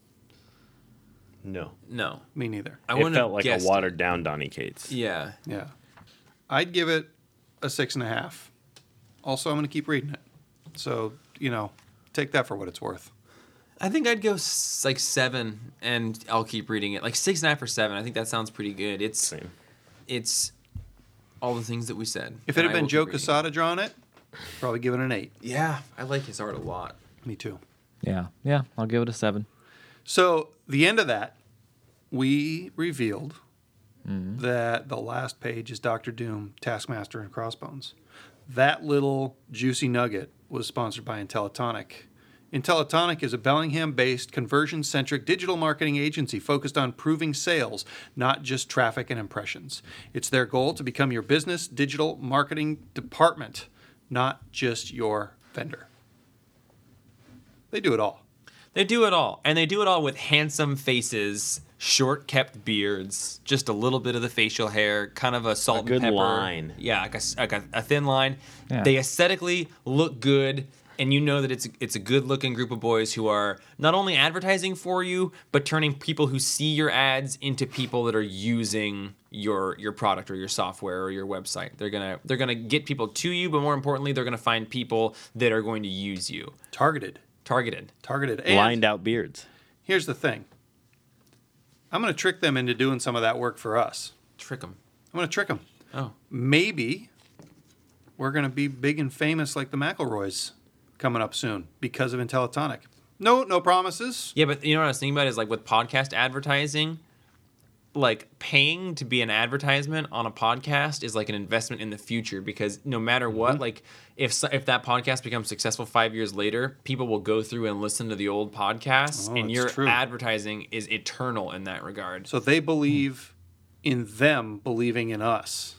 No. No, Me neither. I it wouldn't felt like a guessed it. watered down Donny Cates. Yeah, Yeah. I'd give it a six and a half. Also, I'm going to keep reading it. So, you know, take that for what it's worth. I think I'd go s- like seven, and I'll keep reading it. Like six and a half or seven. I think that sounds pretty good. It's Same. it's all the things that we said. If it had been Joe keep reading. Quesada drawing it, probably give it an eight. Yeah, I like his art a lot. Me too. yeah, yeah, I'll give it a seven. So, the end of that, we revealed mm-hmm. that the last page is Doctor Doom, Taskmaster, and Crossbones. That little juicy nugget was sponsored by Intellitonic. Intellitonic is a Bellingham based, conversion centric digital marketing agency focused on proving sales, not just traffic and impressions. It's their goal to become your business digital marketing department, not just your vendor. They do it all. They do it all, and they do it all with handsome faces, short kept beards, just a little bit of the facial hair, kind of a salt A and good pepper. line. Yeah, like a, s- like a, a thin line. Yeah. They aesthetically look good, and you know that it's it's a good looking group of boys who are not only advertising for you, but turning people who see your ads into people that are using your your product or your software or your website. They're gonna they're gonna get people to you, but more importantly, they're gonna find people that are going to use you. Targeted. Targeted. Targeted. And Lined out beards. Here's the thing. I'm going to trick them into doing some of that work for us. Trick them. I'm going to trick them. Oh. Maybe we're going to be big and famous like the McElroys coming up soon because of Intellitonic. No, no promises. Yeah, but you know what I was thinking about is like with podcast advertising, like paying to be an advertisement on a podcast is like an investment in the future because no matter Mm-hmm. what, like if if that podcast becomes successful five years later, people will go through and listen to the old podcasts, Oh, and your true. advertising is eternal in that regard. So they believe in them believing in us.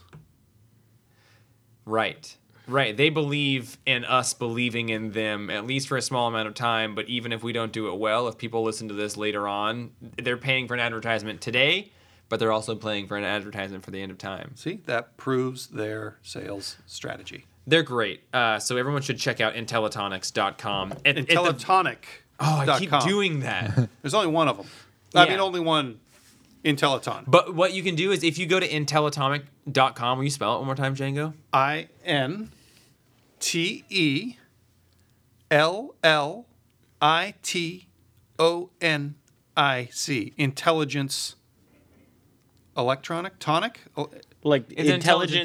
Right. Right. They believe in us believing in them at least for a small amount of time, but even if we don't do it well, if people listen to this later on, they're paying for an advertisement today, but they're also playing for an advertisement for the end of time. See, that proves their sales strategy. They're great. Uh, so everyone should check out Intellitonics.com. At- at the- Intellitonic. oh, I keep com. doing that. There's only one of them. I Yeah. mean, only one Intelliton. but what you can do is if you go to Intellitonic.com, will you spell it one more time, Django? I N T E L L I T O N I C. Intelligence electronic tonic Oh, Like It's intelligent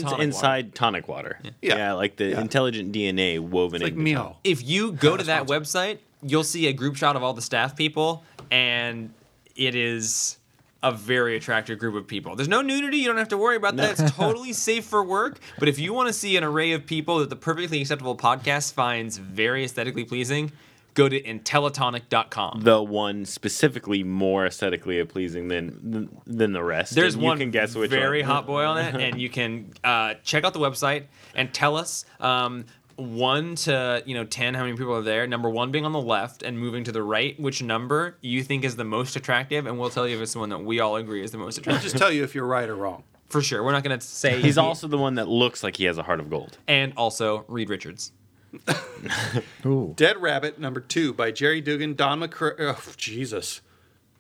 intelligence tonic water. inside tonic water. Yeah. like the Yeah. intelligent DNA woven it's like into meow. if you go to that website, you'll see a group shot of all the staff people, and it is a very attractive group of people. There's no nudity, you don't have to worry about that. It's totally safe for work. But if you want to see an array of people that the perfectly acceptable podcast finds very aesthetically pleasing, go to intellitonic.com. the one specifically more aesthetically pleasing than than the rest. There's and one you can guess which very one. hot boy on it, and you can uh, check out the website and tell us um, one to you know ten how many people are there. Number one being on the left and moving to the right, which number you think is the most attractive, and we'll tell you if it's the one that we all agree is the most I'll just tell you if you're right or wrong. For sure, we're not going to say He's also the one that looks like he has a heart of gold. and also Reed Richards. Ooh. Dead Rabbit number two by Gerry Duggan, Don McCray. Oh, Jesus.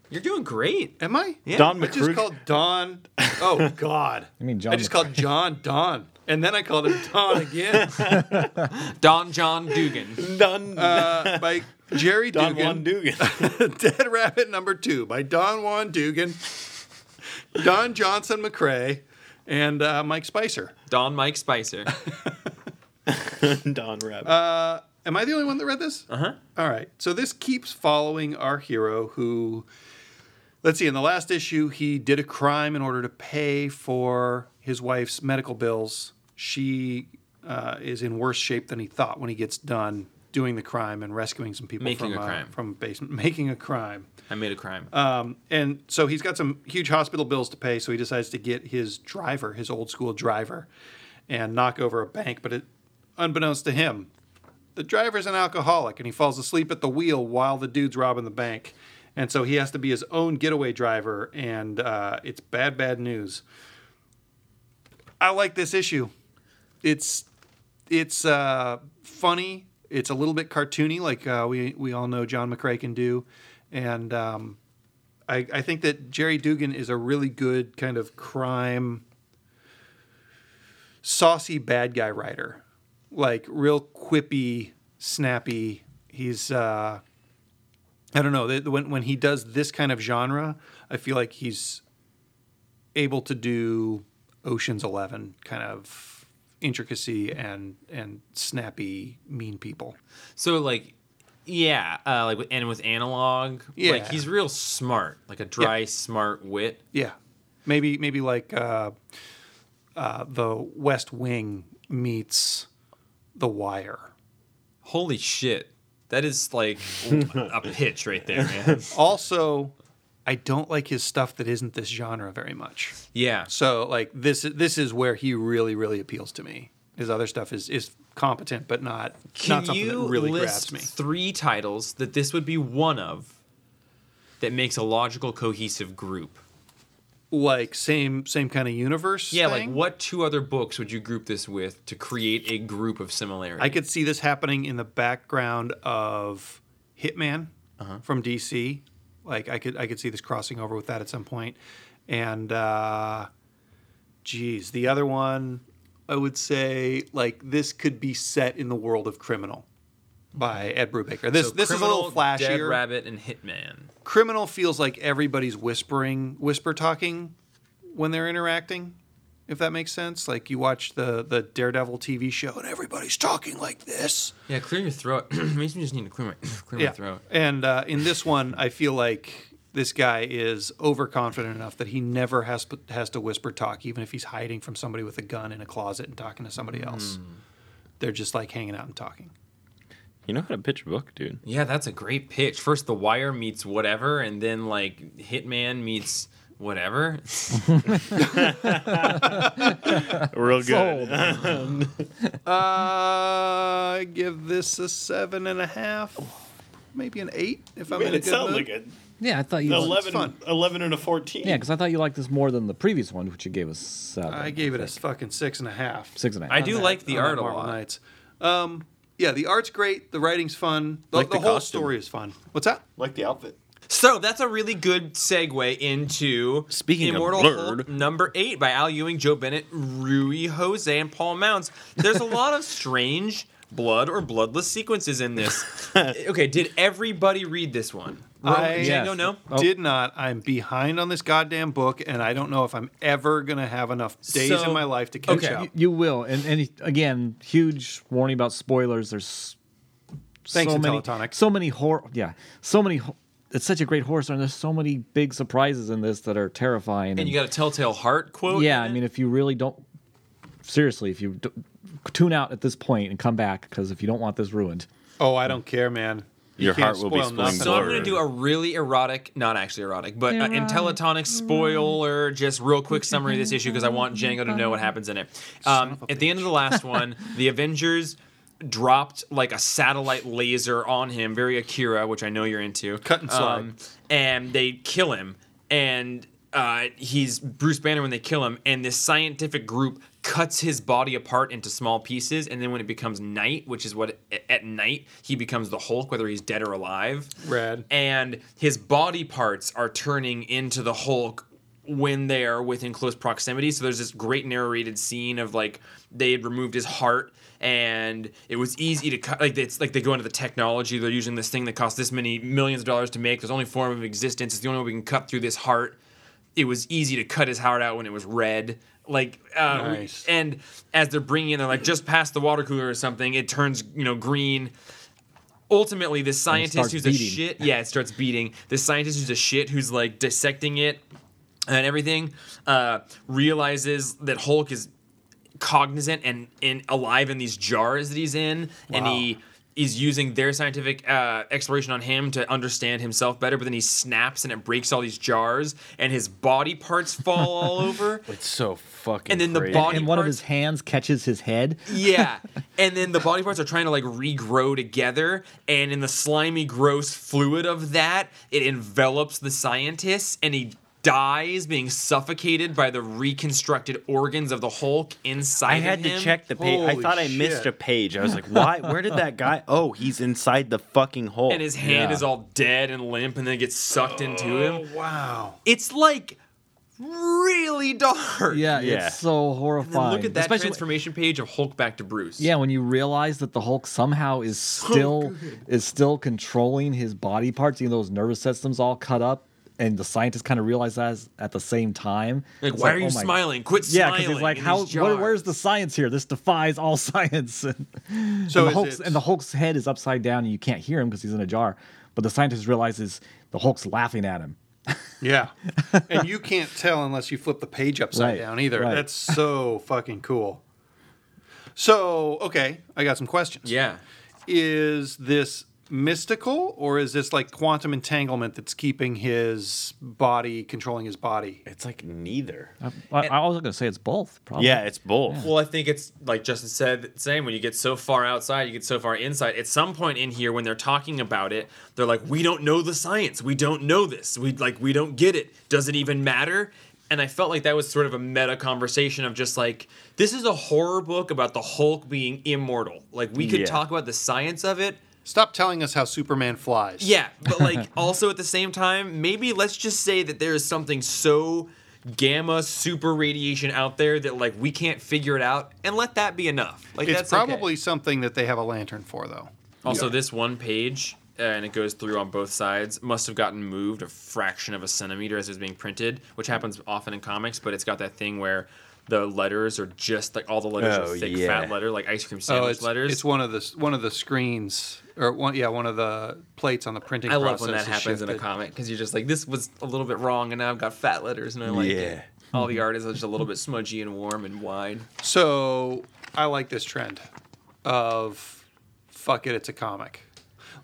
You're doing great. Am I? Yeah. Don I just McCrew. called Don. Oh God. I mean John I just called John Don, and then I called him Don again. Don John Dugan. Don, Uh, by Jerry Don Dugan. Juan Dugan. Dead Rabbit number two by Don Juan Dugan, Don Johnson McCrae, and uh, Mike Spicer. Don Mike Spicer. Don Rabbit. Uh, am I the only one that read this? Uh huh. All right. So this keeps following our hero who, let's see, in the last issue, he did a crime in order to pay for his wife's medical bills. She uh, is in worse shape than he thought when he gets done doing the crime and rescuing some people Making from a uh, crime. from a basement, making a crime. I made a crime. Um, and so he's got some huge hospital bills to pay, so he decides to get his driver, his old school driver, and knock over a bank. But it, unbeknownst to him, the driver's an alcoholic and he falls asleep at the wheel while the dude's robbing the bank. And so he has to be his own getaway driver, and uh, it's bad, bad news. I like this issue. It's it's uh, funny. It's a little bit cartoony, like uh, we we all know John McCrea can do, and um, I, I think that Gerry Duggan is a really good kind of crime, saucy bad guy writer, like real quippy, snappy. He's uh, I don't know when when he does this kind of genre, I feel like he's able to do Ocean's Eleven kind of intricacy and and snappy mean people. So like, yeah, uh, like with- and with analog, Yeah. like he's real smart, like a dry, smart wit. Yeah, maybe maybe like uh, uh, the West Wing meets The Wire. Holy shit, that is like a pitch right there, man. Also, I don't like his stuff that isn't this genre very much. Yeah. So like this this is where he really really appeals to me. His other stuff is is competent, but not Can not something you that really list grabs me. three titles that this would be one of that makes a logical, cohesive group? Like same same kind of universe. Yeah, thing? like what two other books would you group this with to create a group of similarity? I could see this happening in the background of Hitman Uh-huh. from DC. Like I could I could see this crossing over with that at some point. And uh geez, the other one I would say like this could be set in the world of Criminal by Ed Brubaker. This So this is a little Criminal, Dead. Rabbit and Hitman. Criminal feels like everybody's whispering, whisper talking when they're interacting. If that makes sense, like you watch the the Daredevil TV show and everybody's talking like this. Yeah, clear your throat. Makes me just need to clear my clear my throat. And uh, in this one, I feel like this guy is overconfident enough that he never has has to whisper talk, even if he's hiding from somebody with a gun in a closet and talking to somebody else. Hmm. They're just like hanging out and talking. You know how to pitch a book, dude. Yeah, that's a great pitch. First, The Wire meets whatever, and then like Hitman meets whatever. Real good. Uh, I give this a seven and a half, maybe an eight if I'm in a good mood. a Yeah, I thought you. liked- 11, fun. 11 and a 14. Yeah, because I thought you liked this more than the previous one, which you gave us seven. I gave it a fucking six and a half. six and a half. I do on like the on art a Marvel lot. Knights. Um, yeah, the art's great. The writing's fun. The, Like the the whole costume. story is fun. What's that? Like the outfit. So that's a really good segue into Speaking of Immortal blurred. Hulk number eight by Al Ewing, Joe Bennett, Ruy José, and Paul Mounts. There's a lot of strange blood or bloodless sequences in this. okay, did everybody read this one? I- Django, Yes. no. Oh. Did not. I'm behind on this goddamn book, and I don't know if I'm ever gonna have enough days So- in my life to catch okay. up. You, you will, and and again, huge warning about spoilers. There's Thanks so many, Teletonic. so many horror. Yeah, so many. ho- It's such a great horror story. And there's so many big surprises in this that are terrifying. And you got a Telltale Heart quote. yeah, I mean, if you really don't, seriously, if you d- tune out at this point and come back, because if you don't want this ruined, Oh, I don't care, man. You Your heart will be spoil spilling nothing. So I'm going to do a really erotic, not actually erotic, but uh, in Teletonic spoiler, just real quick summary of this issue because I want Django to know what happens in it. Um, at the end of the last one, the Avengers dropped like a satellite laser on him, very Akira, which I know you're into. Cut and slide. Um, and they kill him, and uh, he's Bruce Banner when they kill him, and this scientific group cuts his body apart into small pieces, and then when it becomes night, which is what at night he becomes the Hulk, whether he's dead or alive. Rad. And his body parts are turning into the Hulk when they are within close proximity. So there's this great narrated scene of like they had removed his heart and it was easy to cut like it's like they go into the technology they're using this thing that costs this many millions of dollars to make there's only form of existence it's the only way we can cut through this heart it was easy to cut his heart out when it was red like uh, Nice. and as they're bringing in they're like just past the water cooler or something it turns you know green ultimately this scientist who's beating. a shit yeah it starts beating this scientist who's a shit who's like dissecting it and everything uh, realizes that hulk is cognizant and, and alive in these jars that he's in and he is using their scientific uh, exploration on him to understand himself better but then he snaps and it breaks all these jars and his body parts fall all over It's so fucking And then the crazy. body- and one of his hands catches his head. yeah. And then the body parts are trying to like regrow together. And in the slimy, gross fluid of that, it envelops the scientists, and he dies being suffocated by the reconstructed organs of the Hulk inside I had of to check the page. I thought I missed a page. I was like, why? Where did that guy? Oh, he's inside the fucking hole. And his hand Yeah. is all dead and limp and then it gets sucked into oh, him. Oh, wow. It's like really dark. Yeah, Yeah. it's so And horrifying. look at that Especially- transformation page of Hulk back to Bruce. Yeah, when you realize that the Hulk somehow is still is still controlling his body parts, even though his nervous system's all cut up, and the scientists kind of realize that at the same time. Like, It's why are oh you oh my- smiling? Quit Yeah, smiling. because he's like, how? What, where's the science here? This defies all science. and, So the Hulk's it- and the Hulk's head is upside down, and you can't hear him because he's in a jar. But the scientist realizes the Hulk's laughing at him. Yeah. and you can't tell unless you flip the page upside Right, down either. right. That's so fucking cool. So, okay, I got some questions. Yeah. Is this mystical or is this like quantum entanglement that's keeping his body controlling his body? it's like neither. Uh, I, I was going to say it's both. Probably. Yeah, it's both. Well, I think it's like Justin said, same. When you get so far outside, you get so far inside. At some point in here, when they're talking about it, they're like, "We don't know the science. We don't know this. We like, we don't get it. Does it even matter?" And I felt like that was sort of a meta conversation of just like, this is a horror book about the Hulk being immortal. Like, we could Yeah. talk about the science of it, Stop telling us how Superman flies. Yeah, but like also at the same time, maybe let's just say that there is something so gamma super radiation out there that like we can't figure it out and let that be enough. Like It's that's okay. probably something that they have a lantern for, though. also this one page uh, and it goes through on both sides must have gotten moved a fraction of a centimeter as it was being printed, which happens often in comics. But it's got that thing where the letters are just like all the letters Oh, are thick yeah. fat letter, like ice cream sandwich Oh, it's, letters. it's one of the one of the screens or one yeah one of the plates on the printing. I love when that happens in a comic because you're just like, this was a little bit wrong, and now I've got fat letters, and I like Yeah. it. All the mm-hmm. art is just a little bit smudgy and warm and wide. So I like this trend of fuck it, it's a comic.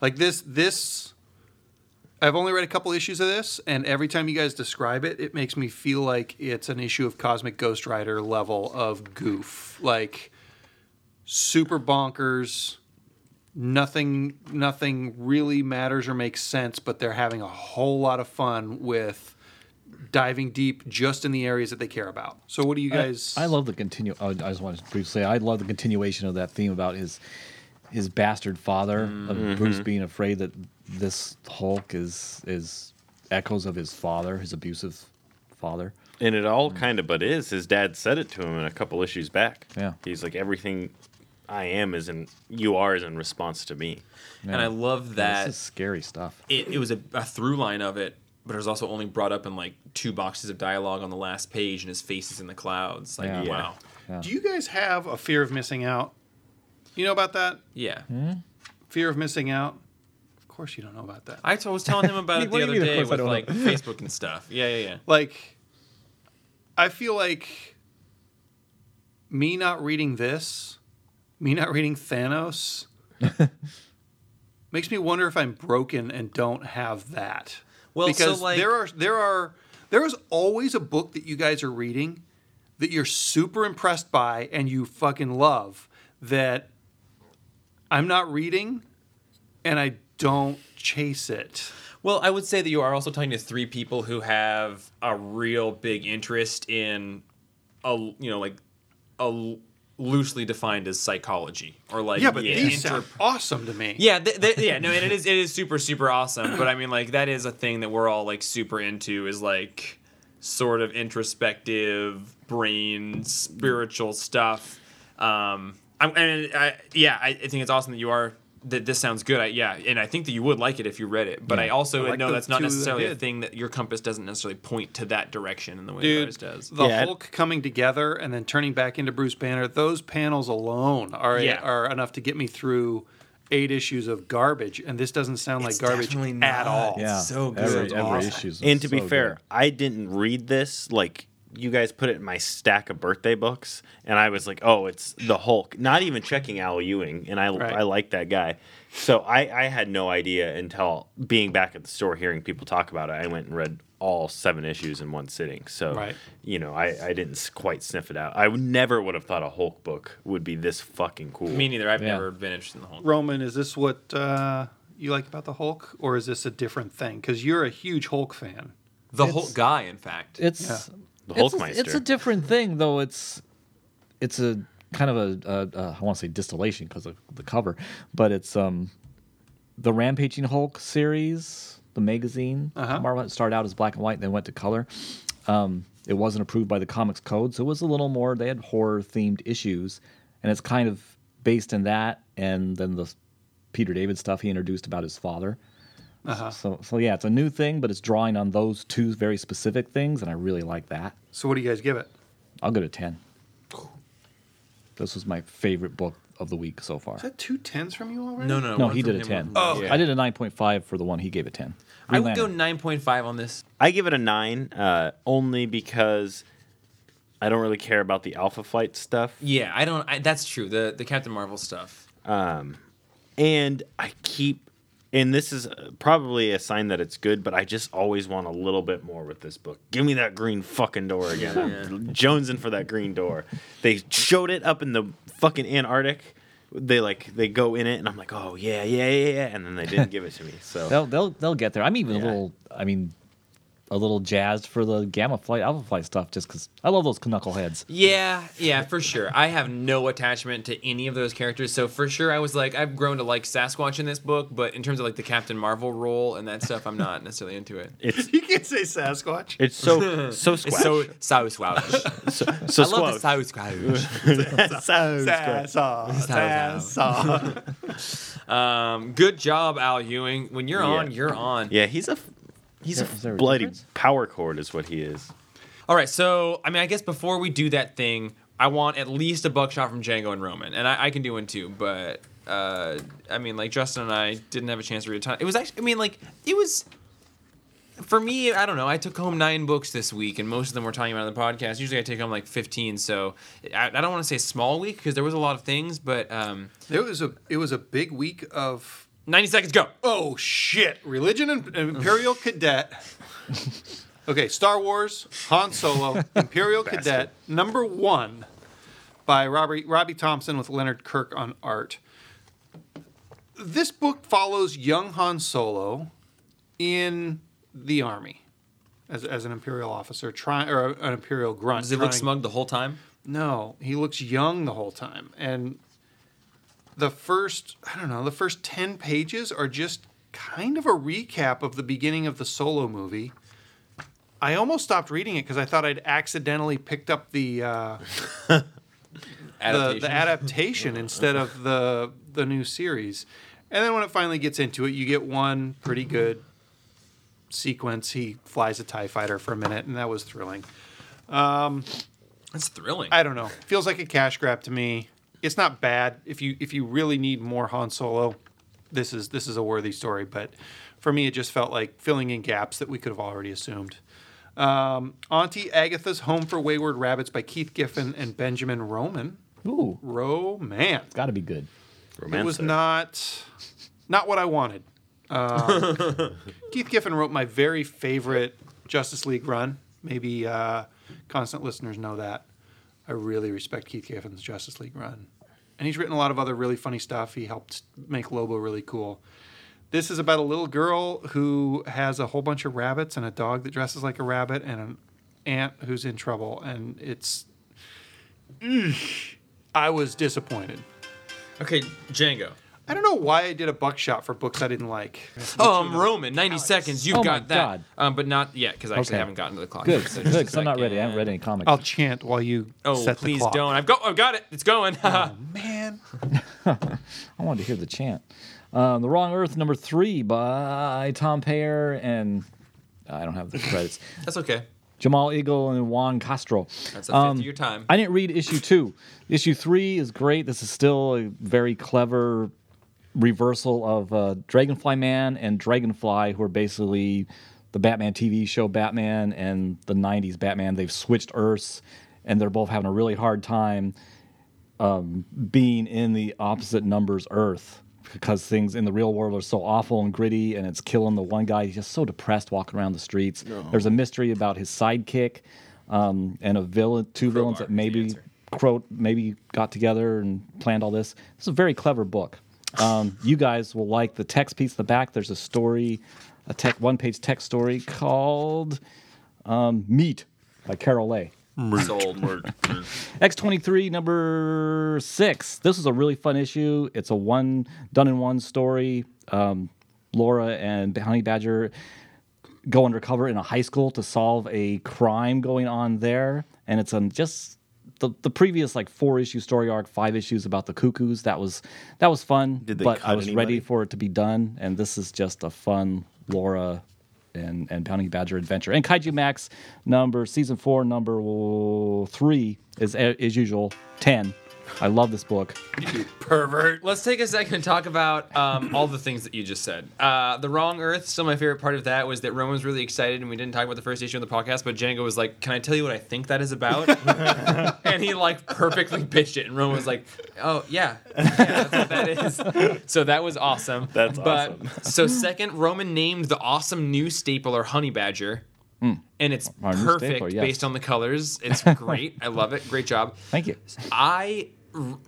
Like this this I've only read a couple issues of this, and every time you guys describe it, it makes me feel like it's an issue of Cosmic Ghost Rider level of goof. Like super bonkers. Nothing nothing really matters or makes sense, but they're having a whole lot of fun with diving deep just in the areas that they care about. So what do you guys I, I love the continue. I oh, I just want to briefly say I love the continuation of that theme about his his bastard father of mm-hmm. Bruce being afraid that this Hulk is is echoes of his father, his abusive father. And it all mm. kind of but is. His dad said it to him in a couple issues back. Yeah. He's like, everything I am is in, you are is in response to me. And I love that this is scary stuff. it, it was a, a through line of it, but it was also only brought up in like two boxes of dialogue on the last page, and his face is in the clouds. Like, Yeah. wow. Yeah. Do you guys have a fear of missing out? You know about that? Yeah. Hmm? Fear of missing out? Of course you don't know about that. I was telling him about it the other mean, day course with don't like Facebook and stuff. Yeah, yeah, yeah. Like I feel like me not reading this, me not reading Thanos makes me wonder if I'm broken and don't have that. Well, so, because like- there are there are there is always a book that you guys are reading that you're super impressed by and you fucking love that I'm not reading and I don't chase it. Well, I would say that you are also talking to three people who have a real big interest in a you know like a loosely defined as psychology or like Yeah, but these inter- sound awesome to me. Yeah, th- th- yeah, no, and it is it is super super awesome. But I mean, like that is a thing that we're all like super into is like sort of introspective, brain, spiritual stuff. Um, I'm, and I, yeah, I, I think it's awesome that you are that this sounds good. I, yeah, and I think that you would like it if you read it. But I also I like know that's not necessarily a thing that your compass doesn't necessarily point to that direction in the way Dude, yours does. the Yeah. Hulk coming together and then turning back into Bruce Banner, those panels alone are Yeah. are enough to get me through eight issues of garbage, and this doesn't sound like garbage definitely at all. Yeah, so good. Every, every awesome. issue's And to be fair, good. I didn't read this like you guys put it in my stack of birthday books, and I was like, "Oh, it's the Hulk." Not even checking Al Ewing, and I Right. I like that guy. So I I had no idea until being back at the store, hearing people talk about it. I went and read all seven issues in one sitting. So Right. you know, I I didn't quite sniff it out. I never would have thought a Hulk book would be this fucking cool. Me neither. I've Yeah. never been interested in the whole. Roman, is this what uh, you like about the Hulk, or is this a different thing? Because you're a huge Hulk fan. The It's- Hulk guy, in fact. it's Yeah. The it's a, it's a different thing though. It's it's a kind of a, a, a I want to say distillation because of the cover, but it's um the Rampaging Hulk series, the magazine. Uh-huh. Marvel started out as black and white, then went to color. Um, it wasn't approved by the Comics Code, so it was a little more. They had horror themed issues, and it's kind of based in that, and then the Peter David stuff he introduced about his father. Uh-huh. So, so yeah, it's a new thing, but it's drawing on those two very specific things, and I really like that. So what do you guys give it? I'll go to 10. This was my favorite book of the week so far. Is that two tens from you already? no, no, No, one he did a 10. Oh, me. okay. I did a 9.5 for the one he gave a 10. I Green would go Lantern. 9.5 on this. I give it a nine, uh, only because I don't really care about the Alpha Flight stuff. Yeah, I don't. I, that's true. The the Captain Marvel stuff. Um, and I keep, and this is uh, probably a sign that it's good, but I just always want a little bit more with this book. Give me that green fucking door again. I'm jonesing for that green door. They showed it up in the fucking Antarctic. They like they go in it, and I'm like, oh yeah, yeah, yeah, yeah, and then they didn't give it to me. So They'll, they'll, they'll get there. I'm even a little, I mean, a little jazzed for the Gamma Flight, Alpha Flight stuff just because I love those knuckleheads. Yeah, yeah, for sure. I have no attachment to any of those characters, so for sure, I was like, I've grown to like Sasquatch in this book, but in terms of like the Captain Marvel role and that stuff, I'm not necessarily into it. it's You can't say Sasquatch. it's so so It's squash. so Sasquatch. so, so I love the squash. Sasquatch. so squash. Saw, Saw. saw. Um, good job, Al Ewing. When you're on, Yeah. you're on. Yeah, he's a he's Is there a a bloody difference? power cord, is what he is. All right, so I mean, I guess before we do that thing, I want at least a buckshot from Django and Roman, and I, I can do one too. But uh, I mean, like Justin and I didn't have a chance to read a ton. It was actually, I mean, like it was for me. I don't know. I took home nine books this week, and most of them we're talking about on the podcast. Usually, I take home like fifteen. So I, I don't want to say small week because there was a lot of things, but um, It was a it was a big week of ninety seconds go. oh shit religion and, and Imperial Cadet. Okay, Star Wars, Han Solo, Imperial Cadet, number one, by Robbie Robbie Thompson with Leonard Kirk on art. This book follows young Han Solo in the army as, as an Imperial officer, trying or an Imperial grunt. Does he look trying- smug the whole time? No, he looks young the whole time. And the first, I don't know, the first 10 pages are just kind of a recap of the beginning of the solo movie. I almost stopped reading it because I thought I'd accidentally picked up the uh, the, Adaptation. the adaptation instead of the the new series. And then when it finally gets into it, you get one pretty good sequence. He flies a TIE fighter for a minute, and that was thrilling. Um, That's thrilling. I don't know. Feels like a cash grab to me. It's not bad if you if you really need more Han Solo. This is this is a worthy story, but for me, it just felt like filling in gaps that we could have already assumed. Um, Auntie Agatha's Home for Wayward Rabbits by Keith Giffen and Benjamin Roman. Ooh, Romance. got to be good. It was not not what I wanted. Um, Keith Giffen wrote my very favorite Justice League run. Maybe uh, constant listeners know that. I really respect Keith Giffen's Justice League run, and he's written a lot of other really funny stuff. He helped make Lobo really cool. This is about a little girl who has a whole bunch of rabbits and a dog that dresses like a rabbit and an aunt who's in trouble, and it's. I was disappointed. Okay, Django. I don't know why I did a buckshot for books I didn't like. Um, Roman, 90 seconds. You've Oh my got that. God. Um, but not yet, because I actually Okay. haven't gotten to the clock. Good, yet, so good. just a Because I'm not ready. I haven't read any comics. I'll chant while you Oh, set the please clock. don't. I've got, I've got it. It's going. Oh, man, I wanted to hear the chant. Um, the Wrong Earth, number three, by Tom Peyer and I don't have the credits. That's okay. Jamal Igle and Juan Castro. That's a fifth Um, of your time. I didn't read issue two. Issue three is great. This is still a very clever reversal of uh, Dragonfly Man and Dragonfly, who are basically the Batman TV show Batman and the 90s Batman. They've switched Earths, and they're both having a really hard time um, being in the opposite numbers Earth because things in the real world are so awful and gritty, and it's killing the one guy. He's just so depressed walking around the streets. There's a mystery about his sidekick um, and a villain, two villains Crowbar that is the maybe Quote, maybe got together and planned all this. This is a very clever book. Um, you guys will like the text piece in the back. There's a story, a tech one-page text story called um, "Meat" by Carol Lay. Sold. X23 number six. This is a really fun issue. It's a one done in one story. Um, Laura and Honey Badger go undercover in a high school to solve a crime going on there, and it's um, just the the previous like four issue story arc, five issues about the cuckoos. That was that was fun, Did they but I was anybody? ready for it to be done, and this is just a fun Laura and and Honey Badger adventure. And Kaiju Max number season four number three is as usual ten. I love this book. pervert. Let's take a second and talk about um, all the things that you just said. Uh, the Wrong Earth. Still, my favorite part of that was that Roman was really excited, and we didn't talk about the first issue of the podcast. But Django was like, "Can I tell you what I think that is about?" and he like perfectly pitched it, and Roman was like, "Oh yeah, yeah, that's what that is." So that was awesome. That's but, awesome. So second, Roman named the awesome new stapler Honey Badger. And it's Our perfect stapler, yes. based on the colors. It's great. I love it. Great job. Thank you. I r-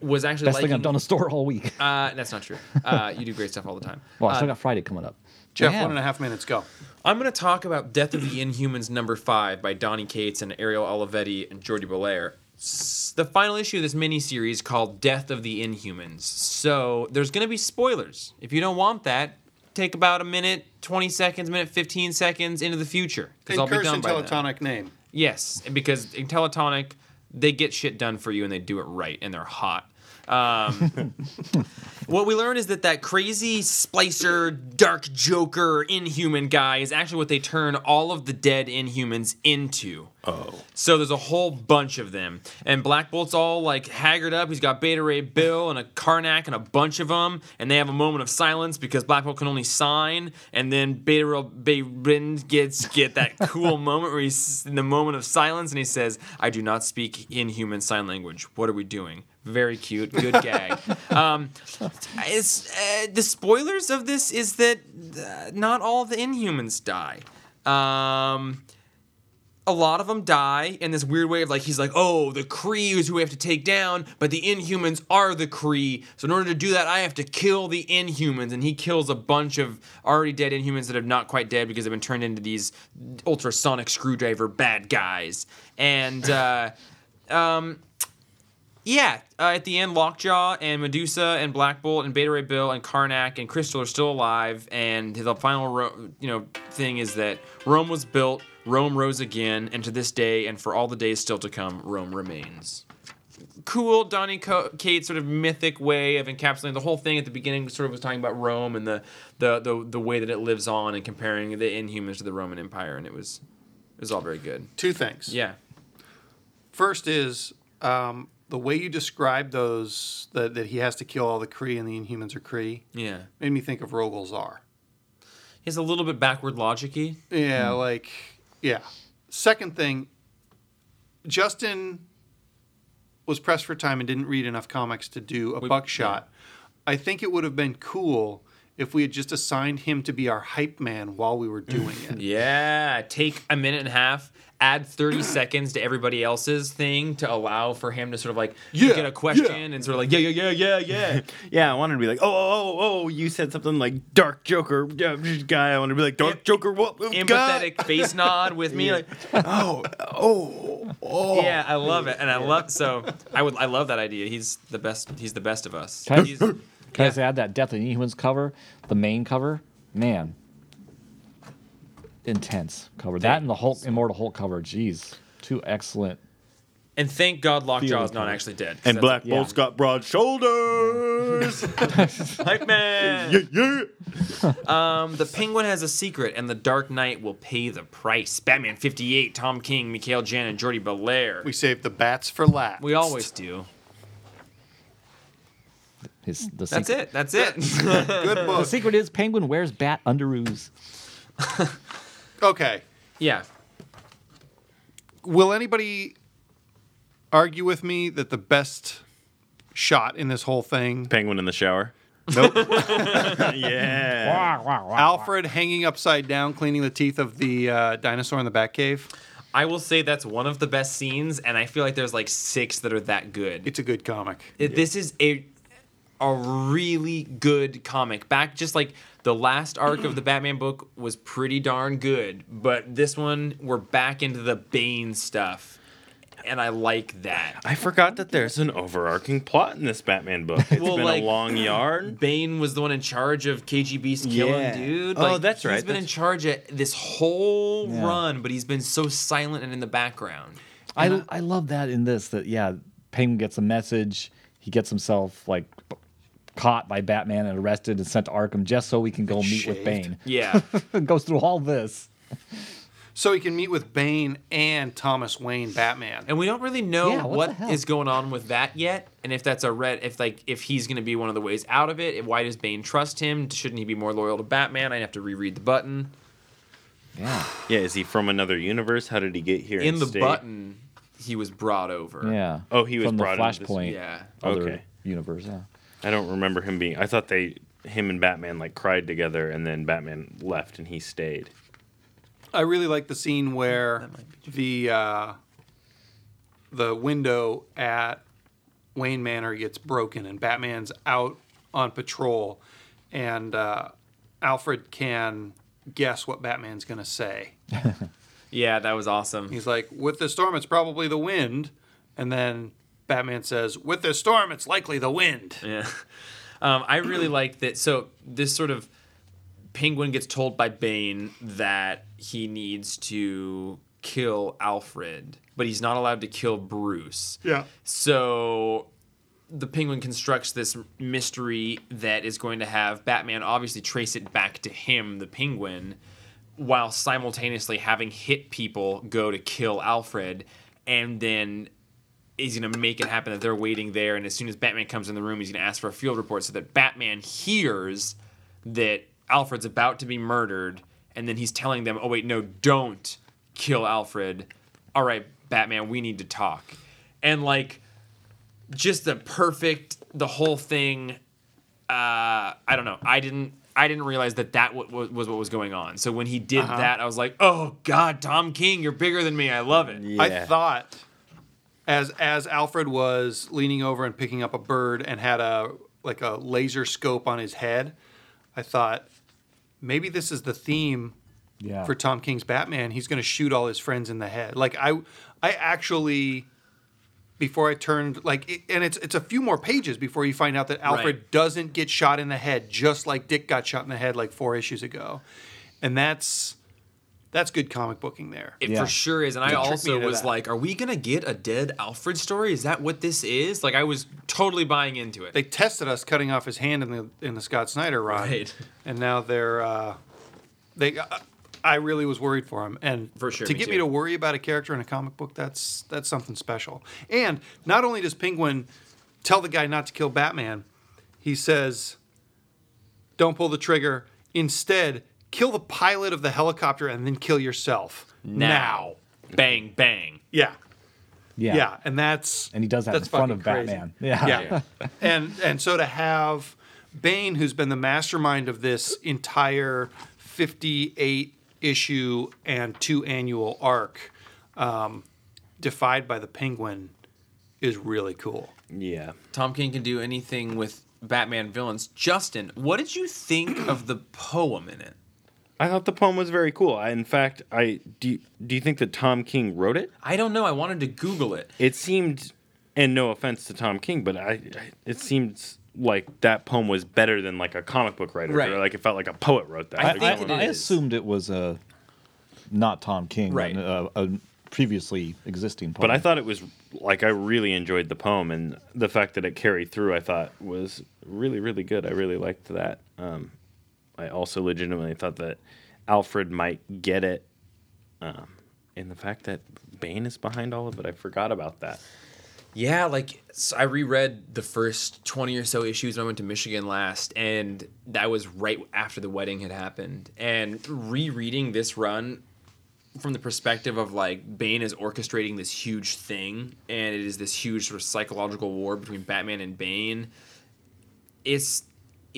was actually Best liking, thing I've done in a store all week. uh, that's not true. Uh, you do great stuff all the time. Well, I Uh, still got Friday coming up. Jeff, Yeah. one and a half minutes, go. I'm going to talk about Death of the Inhumans number five by Donny Cates and Ariel Olivetti and Jordie Bellaire. S- The final issue of this miniseries called Death of the Inhumans. So there's going to be spoilers. If you don't want that, take about a minute, 20 seconds, minute 15 seconds into the future. Because I'll be done and by then. teletonic name. Yes, because in Teletonic, they get shit done for you and they do it right and they're hot. Um, what we learn is that that crazy splicer, dark Joker, Inhuman guy is actually what they turn all of the dead Inhumans into. Oh. So there's a whole bunch of them, and Black Bolt's all like haggard up. He's got Beta Ray Bill and a Karnak and a bunch of them, and they have a moment of silence because Black Bolt can only sign, and then Beta Ray Bill gets get that cool moment where he's in the moment of silence, and he says, "I do not speak Inhuman sign language. What are we doing?" Very cute, good gag. Um, it's, uh, the spoilers of this is that uh, not all the Inhumans die. Um, a lot of them die in this weird way of like he's like, oh, the Kree is who we have to take down, but the Inhumans are the Kree. So in order to do that, I have to kill the Inhumans, and he kills a bunch of already dead Inhumans that are not quite dead because they've been turned into these ultrasonic screwdriver bad guys. And uh, um, yeah, uh, at the end, Lockjaw and Medusa and Black Bolt and Beta Ray Bill and Karnak and Crystal are still alive. And the final, ro- you know, thing is that Rome was built, Rome rose again, and to this day, and for all the days still to come, Rome remains. Cool, Donny Co- Kate sort of mythic way of encapsulating the whole thing. At the beginning, sort of was talking about Rome and the the the, the way that it lives on, and comparing the Inhumans to the Roman Empire, and it was it was all very good. Two things. Yeah, First is um, the way you describe those that, that he has to kill all the Kree and the Inhumans are Kree yeah. made me think of Rogol Zaar. He's a little bit backward logicy. Yeah, hmm. like yeah. Second thing, Justin was pressed for time and didn't read enough comics to do a We- buckshot. I think it would have been cool if we had just assigned him to be our hype man while we were doing it. Yeah, take a minute and a half, add 30 seconds to everybody else's thing to allow for him to sort of like Yeah, get a question yeah. and sort of like, yeah, yeah, yeah, yeah, yeah. Yeah, I wanted to be like, oh, oh, oh, oh, oh you said something like Dark Joker guy. I want to be like Dark Em- Joker. What guy? Empathetic face nod with me. Like, Oh, oh, oh. yeah, I love it. And I love, so I would, I love that idea. He's the best, he's the best of us. Can I- He's, Can I Yeah. just add that Death of the Inhumans cover, the main cover, man, intense cover. That and the Hulk, Immortal Hulk cover, jeez, two excellent. and thank God Lockjaw is not actually dead. And Black yeah. Bolt's got broad shoulders. a- Hype man. yeah, yeah. Um, the Penguin has a secret, and the Dark Knight will pay the price. Batman 58, Tom King, Mikel Janín, and Jordie Bellaire. We saved the bats for last. We always do. His the That's secret, it. That's it. good The secret is Penguin wears bat underoos. Okay. yeah. Will anybody argue with me that the best shot in this whole thing, Penguin in the shower. nope, Yeah. Alfred hanging upside down cleaning the teeth of the uh, dinosaur in the Batcave? I will say that's one of the best scenes, and I feel like there's like six that are that good. It's a good comic. It- This is a a really good comic. Back just like the last arc of the Batman book was pretty darn good, but this one we're back into the Bane stuff, and I like that. I forgot that there's an overarching plot in this Batman book. It's Well, been like- a long yarn. Bane was the one in charge of KGBeast killing Yeah. dude. Oh, that's right. He's been in charge of this whole Yeah. run, but he's been so silent and in the background. I I love that in this that yeah, Penguin gets a message. He gets himself like caught by Batman and arrested and sent to Arkham just so we can go meet shaved. with Bane. Yeah. Goes through all this. So he can meet with Bane and Thomas Wayne Batman. And we don't really know Yeah, what what the hell? is going on with that yet, and if that's a red, if like if he's going to be one of the ways out of it. If, why does Bane trust him? Shouldn't he be more loyal to Batman? I'd have to reread the button. Yeah. Yeah, is he from another universe? How did he get here? In the stay? button, he was brought over. Yeah. Oh, he was from the brought into this- Flashpoint. Yeah. Other Okay. universe. Yeah. I don't remember him being. I thought they, him and Batman, like cried together, and then Batman left and he stayed. I really like the scene where the uh, the window at Wayne Manor gets broken and Batman's out on patrol, and uh, Alfred can guess what Batman's going to say. Yeah, that was awesome. He's like, "With the storm, it's probably the wind," and then Batman says, "With the storm, it's likely the wind." Yeah. Um, I really like that. So this sort of Penguin gets told by Bane that he needs to kill Alfred, but he's not allowed to kill Bruce. Yeah. So the Penguin constructs this mystery that is going to have Batman obviously trace it back to him, the Penguin, while simultaneously having hit people go to kill Alfred, and then is going to make it happen that they're waiting there, and as soon as Batman comes in the room, he's going to ask for a field report so that Batman hears that Alfred's about to be murdered, and then he's telling them, "Oh wait, no, don't kill Alfred. All right, Batman, we need to talk." And like just the perfect the whole thing uh I don't know. I didn't I didn't realize that that w- w- was what was going on. So when he did that, I was like, "Oh God, Tom King, you're bigger than me. I love it." Yeah. I thought as as Alfred was leaning over and picking up a bird and had a like a laser scope on his head, I thought maybe this is the theme Yeah. for Tom King's Batman. He's going to shoot all his friends in the head. Like I I actually before I turned like it, and it's it's a few more pages before you find out that Alfred Right. doesn't get shot in the head just like Dick got shot in the head like 4 issues ago. And that's that's good comic booking there. It Yeah. for sure is. And I It tricked me also was that. like, are we going to get a dead Alfred story? Is that what this is? Like I was totally buying into it. they tested us cutting off his hand in the in the Scott Snyder run, Right. and now they're uh, they. Uh, I really was worried for him, and For sure, to me get too. me to worry about a character in a comic book, that's that's something special. And not only does Penguin tell the guy not to kill Batman, he says, "Don't pull the trigger. Instead, kill the pilot of the helicopter and then kill yourself now. Bang bang. Yeah, yeah. yeah, and that's And he does that in front of crazy. Batman. Yeah. yeah. and and so to have Bane, who's been the mastermind of this entire 58 issue and two annual arc, um, defied by the Penguin, is really cool. Yeah. Tom King can do anything with Batman villains. Justin, what did you think of the poem in it? I thought the poem was very cool. I, in fact, I do. You, do you think that Tom King wrote it? I don't know. I wanted to Google it. It seemed, and no offense to Tom King, but I, I it seemed like that poem was better than like a comic book writer, Right. or like it felt like a poet wrote that. I Like I, think it I assumed it was a not Tom King, Right. a, a previously existing poem. But I thought it was like I really enjoyed the poem, and the fact that it carried through, I thought was really, really good. I really liked that. Um, I also legitimately thought that Alfred might get it, um, in the fact that Bane is behind all of it. I forgot about that. Yeah, like so I reread the first 20 or so issues when I went to Michigan last, and that was right after the wedding had happened. And rereading this run from the perspective of like Bane is orchestrating this huge thing, and it is this huge sort of psychological war between Batman and Bane. It's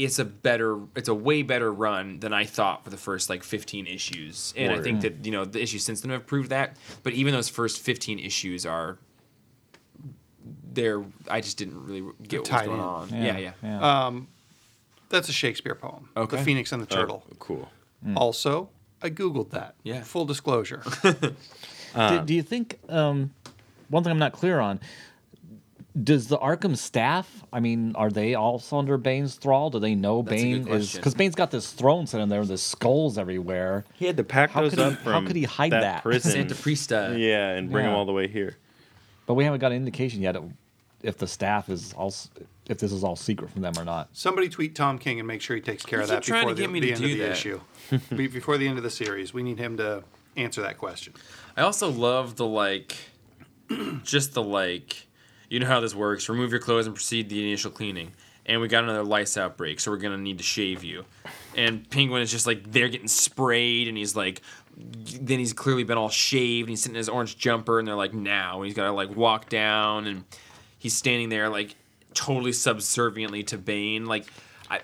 it's a better it's a way better run than I thought for the first like 15 issues. And I think that, you know, the issues since then have proved that. But even those first 15 issues are they're I just didn't really get what was tied going in. on. Yeah, yeah. Uh, That's a Shakespeare poem. Okay. The Phoenix and the Turtle. Cool. Also, I googled that. Yeah. Full disclosure. do, do you think um, one thing I'm not clear on? Does the Arkham staff? I mean, are they also under Bane's thrall? Do they know That's Bane is because Bane's got this throne set in there, with the skulls everywhere. He had to pack How those could he- up how could he hide that, that? prison. Santa Prisca. Yeah, and bring them all the way here. But we haven't got an indication yet if the staff is also if this is all secret from them or not. Somebody tweet Tom King and make sure he takes care You of that before to the, me the to end do of the that. issue. Before the end of the series, we need him to answer that question. I also love the like, just the like, you know how this works. Remove your clothes and proceed the initial cleaning. And we got another lice outbreak, so we're gonna need to shave you. And Penguin is just like they're getting sprayed, and he's like, then he's clearly been all shaved, and he's sitting in his orange jumper, and they're like, now, and he's gotta like walk down, and he's standing there like totally subserviently to Bane. Like, I,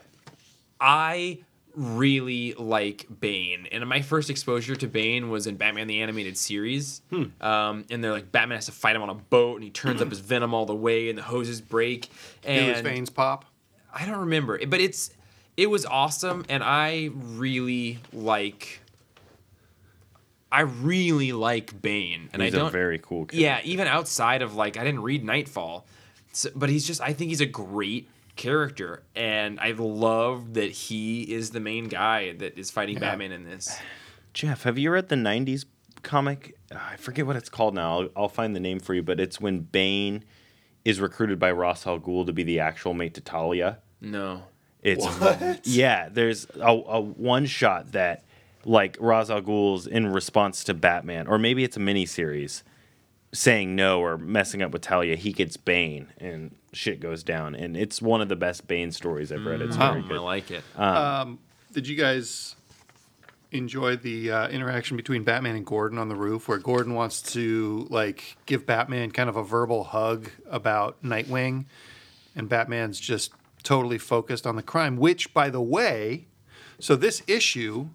I really like Bane, and my first exposure to Bane was in Batman the Animated Series. Um, and they're like Batman has to fight him on a boat, and he turns up his venom all the way, and the hoses break. Do his veins pop? I don't remember, but it's it was awesome, and I really like. I really like Bane, and He's I don't a very cool character. yeah, even outside of like I didn't read Knightfall, so, but he's just I think he's a great character, and I love that he is the main guy that is fighting Batman in this. Jeff, have you read the '90s comic? Uh, I forget what it's called now. I'll, I'll find the name for you, but it's when Bane is recruited by Ra's al Ghul to be the actual mate to Talia. No. It's What? yeah. There's a, a one shot that like Ra's al Ghul's in response to Batman, or maybe it's a mini series saying no or messing up with Talia. He gets Bane and shit goes down, and it's one of the best Bane stories I've read. It's very Um, I like it. Did you guys enjoy the uh, interaction between Batman and Gordon on the roof, where Gordon wants to like give Batman kind of a verbal hug about Nightwing, and Batman's just totally focused on the crime. Which, by the way, so this issue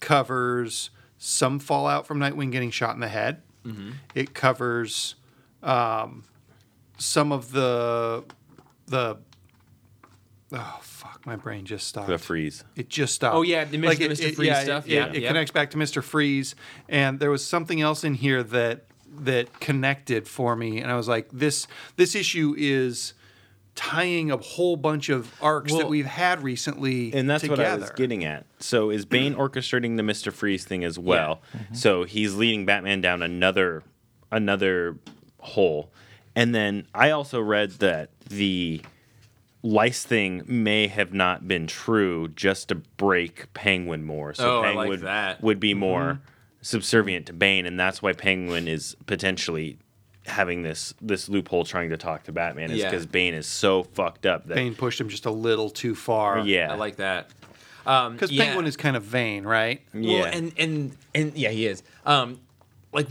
covers some fallout from Nightwing getting shot in the head. It covers um, some of the the oh fuck, my brain just stopped. The freeze. It just stopped. Oh, yeah, the Mr. it- Mr. it- Freeze yeah, stuff, It, yeah, it, it yeah. connects back to Mr. Freeze, and there was something else in here that that connected for me, and I was like, this this issue is tying a whole bunch of arcs that we've had recently And that's together. what I was getting at. So is Bane orchestrating the Mister Freeze thing as well? Mm-hmm. So he's leading Batman down another another hole, and then I also read that the lice thing may have not been true just to break Penguin more. So Oh, I Penguin like that. would be Mm-hmm. more subservient to Bane, and that's why Penguin is potentially having this this loophole trying to talk to Batman is Yeah. because Bane is so fucked up that Bane pushed him just a little too far. yeah I like that. Um, because yeah. Penguin is kind of vain, right? yeah Well, and and and yeah, he is. Um, like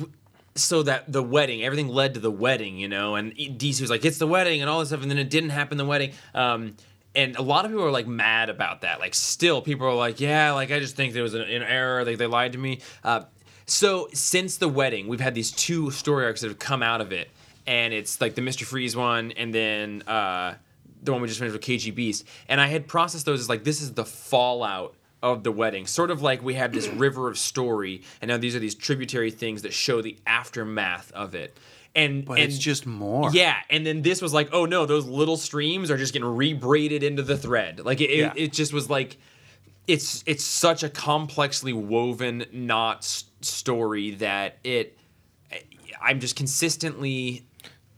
so that the wedding, everything led to the wedding, you know. And DC was like, "It's the wedding," and all this stuff, and then it didn't happen. The wedding. Um, and a lot of people are like mad about that. Like, still, people are like, "Yeah, like I just think there was an, an error. Like they lied to me." Uh, so since the wedding, we've had these two story arcs that have come out of it, and it's like the Mister Freeze one, and then uh, the one we just finished with KGBeast. And I had processed those as like this is the fallout of the wedding, sort of like we had this river of story, and now these are these tributary things that show the aftermath of it. And But and it's just more. yeah, and then this was like, oh no, those little streams are just getting rebraided into the thread. Like it, Yeah. it, it just was like, it's it's such a complexly woven knot s- story that it, I'm just consistently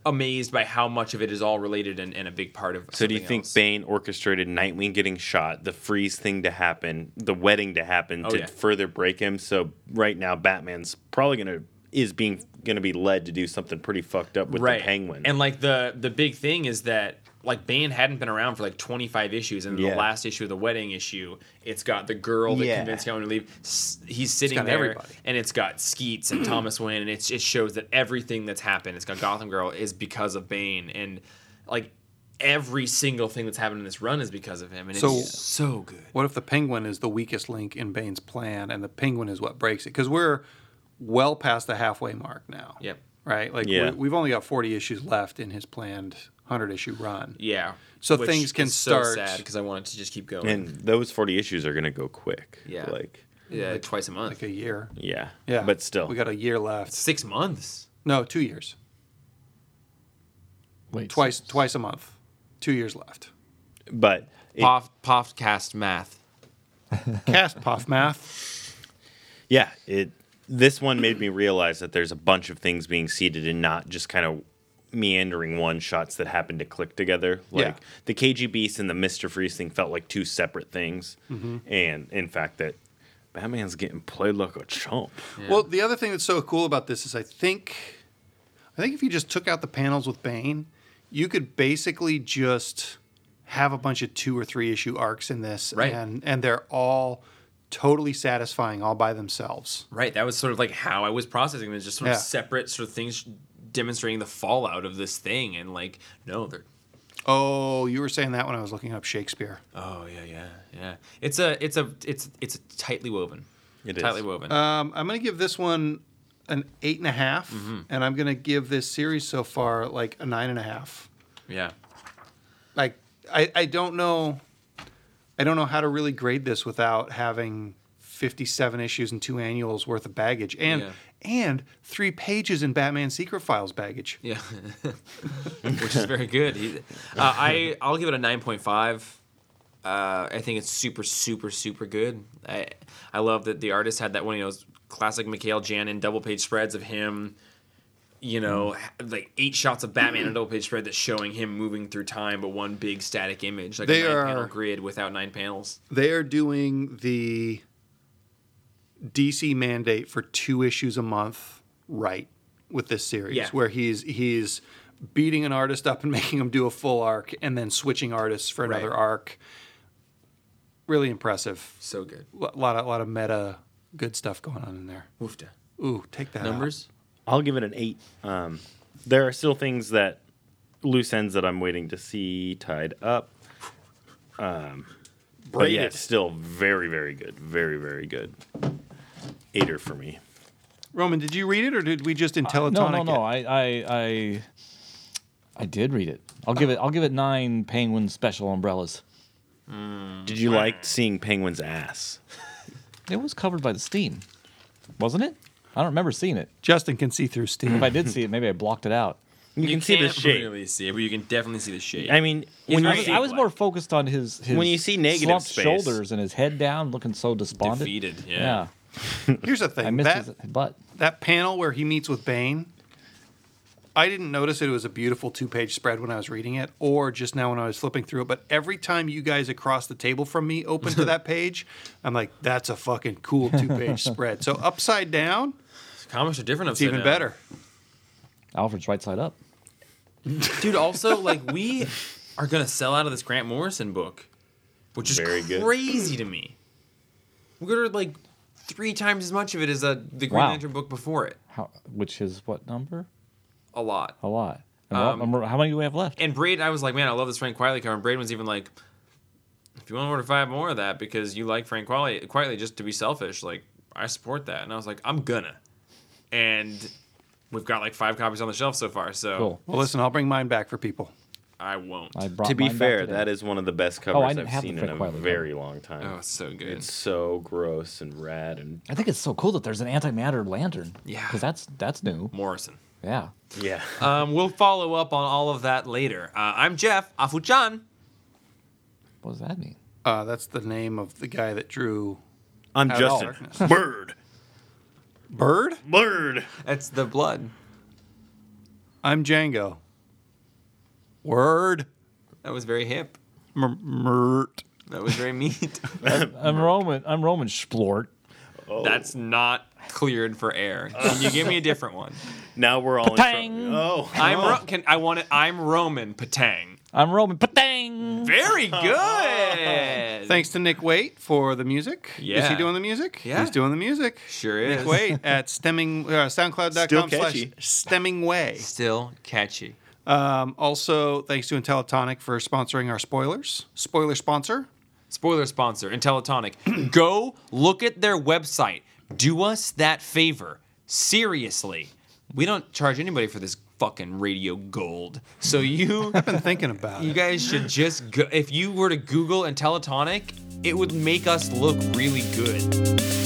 amazed by how much of it is all related and, and a big part of. So do you think else. Bane orchestrated Nightwing getting shot, the freeze thing to happen, the wedding to happen Oh, to yeah. further break him? So right now Batman's probably gonna is being gonna be led to do something pretty fucked up with the Penguin. And like the the big thing is that like Bane hadn't been around for like 25 issues, and Yeah. the last issue of the wedding issue, it's got the girl that Yeah. convinced him to leave. He's sitting got there, everybody. and it's got Skeets and Thomas Wayne, and it's, it shows that everything that's happened, it's got Gotham Girl, is because of Bane, and like every single thing that's happened in this run is because of him, and So- it's so good. What if the penguin is the weakest link in Bane's plan, and the penguin is what breaks it? Because we're well past the halfway mark now. Yep. Right. Like Yeah. we, we've only got forty issues left in his planned hundred issue run. Yeah. So Which things can is so start- sad because I wanted to just keep going. and those forty issues are gonna go quick. Yeah. Like yeah, twice a month. Like a year. yeah. Yeah. But still. we got a year left. Six months. No, two years. Wait, Twice, twice a month. Two years left. but it, Pof, Podcast math. Cast puff math. yeah, it this one made me realize that there's a bunch of things being seeded and not just kind of meandering one shots that happen to click together. Like Yeah. the KGBeast and the Mister Freeze thing felt like two separate things, Mm-hmm. and in fact that Batman's getting played like a chump. Well, the other thing that's so cool about this is I think, I think if you just took out the panels with Bane, you could basically just have a bunch of two or three issue arcs in this, Right. and and they're all totally satisfying all by themselves. Right. That was sort of like how I was processing this, just sort Yeah. of separate sort of things demonstrating the fallout of this thing. And like, no, they're. Oh, you were saying that when I was looking up Shakespeare. Oh yeah, yeah, yeah. It's a, it's a, it's, it's tightly woven. It is. tightly woven. Um, I'm going to give this one an eight and a half, and I'm going to give this series so far like a nine and a half. yeah. like I, I don't know I don't know how to really grade this without having 57 issues and two annuals worth of baggage and Yeah. And three pages in Batman Secret Files baggage. Yeah, which is very good. Uh, I I'll give it a nine point five. Uh, I think it's super super super good. I I love that the artist had that one of those classic Mikel Janín double page spreads of him you know, like eight shots of Batman on a double page spread that's showing him moving through time, but one big static image, like They a nine are- panel grid without nine panels. They are doing the DC mandate for two issues a month right with this series, Yeah. where he's he's beating an artist up and making him do a full arc, and then switching artists for another Right. arc. Really impressive. So good. A lot of lot of meta good stuff going on in there. Woofda. Ooh, take that out. Numbers? I'll give it an eight. Um, there are still things that loose ends that I'm waiting to see tied up. Um, but yeah, it's still very, very good. Very, very good. Eighter for me. Roman, did you read it or did we just in uh, Teletonic? No, no, no. it? I, I, I, I did read it. I'll give it. I'll give it nine penguin special umbrellas. Mm, did you like seeing Penguin's ass? It was covered by the steam, wasn't it? I don't remember seeing it. Justin can see through steam. If I did see it, maybe I blocked it out. You, can see the shape. really see it, but you can definitely see the shape. I mean, when you I very was, see, I was more focused on his, his When you see negative space. shoulders and his head down, looking so despondent. Defeated, yeah. Yeah, Here's the thing. I missed that, his butt. that panel where he meets with Bane, I didn't notice it was a beautiful two page spread when I was reading it, or just now when I was flipping through it. But every time you guys across the table from me open to that page, I'm like, that's a fucking cool two page spread. So upside down, Comics are different it's upside even down. better. Alfred's right side up. Dude, also, like, we are going to sell out of this Grant Morrison book, which is Very good. crazy to me. We're going to, like, three times as much of it as uh, the Green Wow. Lantern book before it. How, which is what number? A lot. A lot. Um, what- how many do we have left? And Braid, I was like, man, I love this Frank Quitely cover. And Braid was even like, if you want to order five more of that because you like Frank Quitely, Quitely just to be selfish, like, I support that. And I was like, I'm gonna. And we've got like five copies on the shelf so far, so Cool. Well, listen, I'll bring mine back for people. I won't. I to be fair, that is one of the best Oh, I covers didn't I've seen in a Quitely very long time. oh, it's so good. It's so gross and rad and I think it's so cool that there's an antimatter lantern. Yeah. because that's that's new. Morrison. Yeah. yeah. Um, we'll follow up on all of that later. Uh, I'm Jeff Afuchan. What does that mean? Uh, that's the name of the guy that drew I'm Justin. Bird. Bird. Bird. That's the blood. I'm Django. Word. That was very hip. Mert. That was very neat. I'm Roman. I'm Roman Splort. That's not cleared for air. Can you give me a different one? Now we're all Patang. in trouble. Oh. I'm Ro- can I want it? I'm Roman Patang. I'm Roman. Patang. Very good. Thanks to Nick Waite for the music. Yeah. Is he doing the music? Yeah. He's doing the music. Sure is. Nick Waite at stemming uh, Still soundcloud.com slash catchy. stemming way. Still catchy. Um, also, thanks to Intellatonic for sponsoring our spoilers. Spoiler sponsor. Spoiler sponsor, Intellatonic. Go look at their website. Do us that favor. Seriously. We don't charge anybody for this fucking radio gold. So you I've been thinking about you it. guys should just go if you were to Google Intellatonic, it would make us look really good.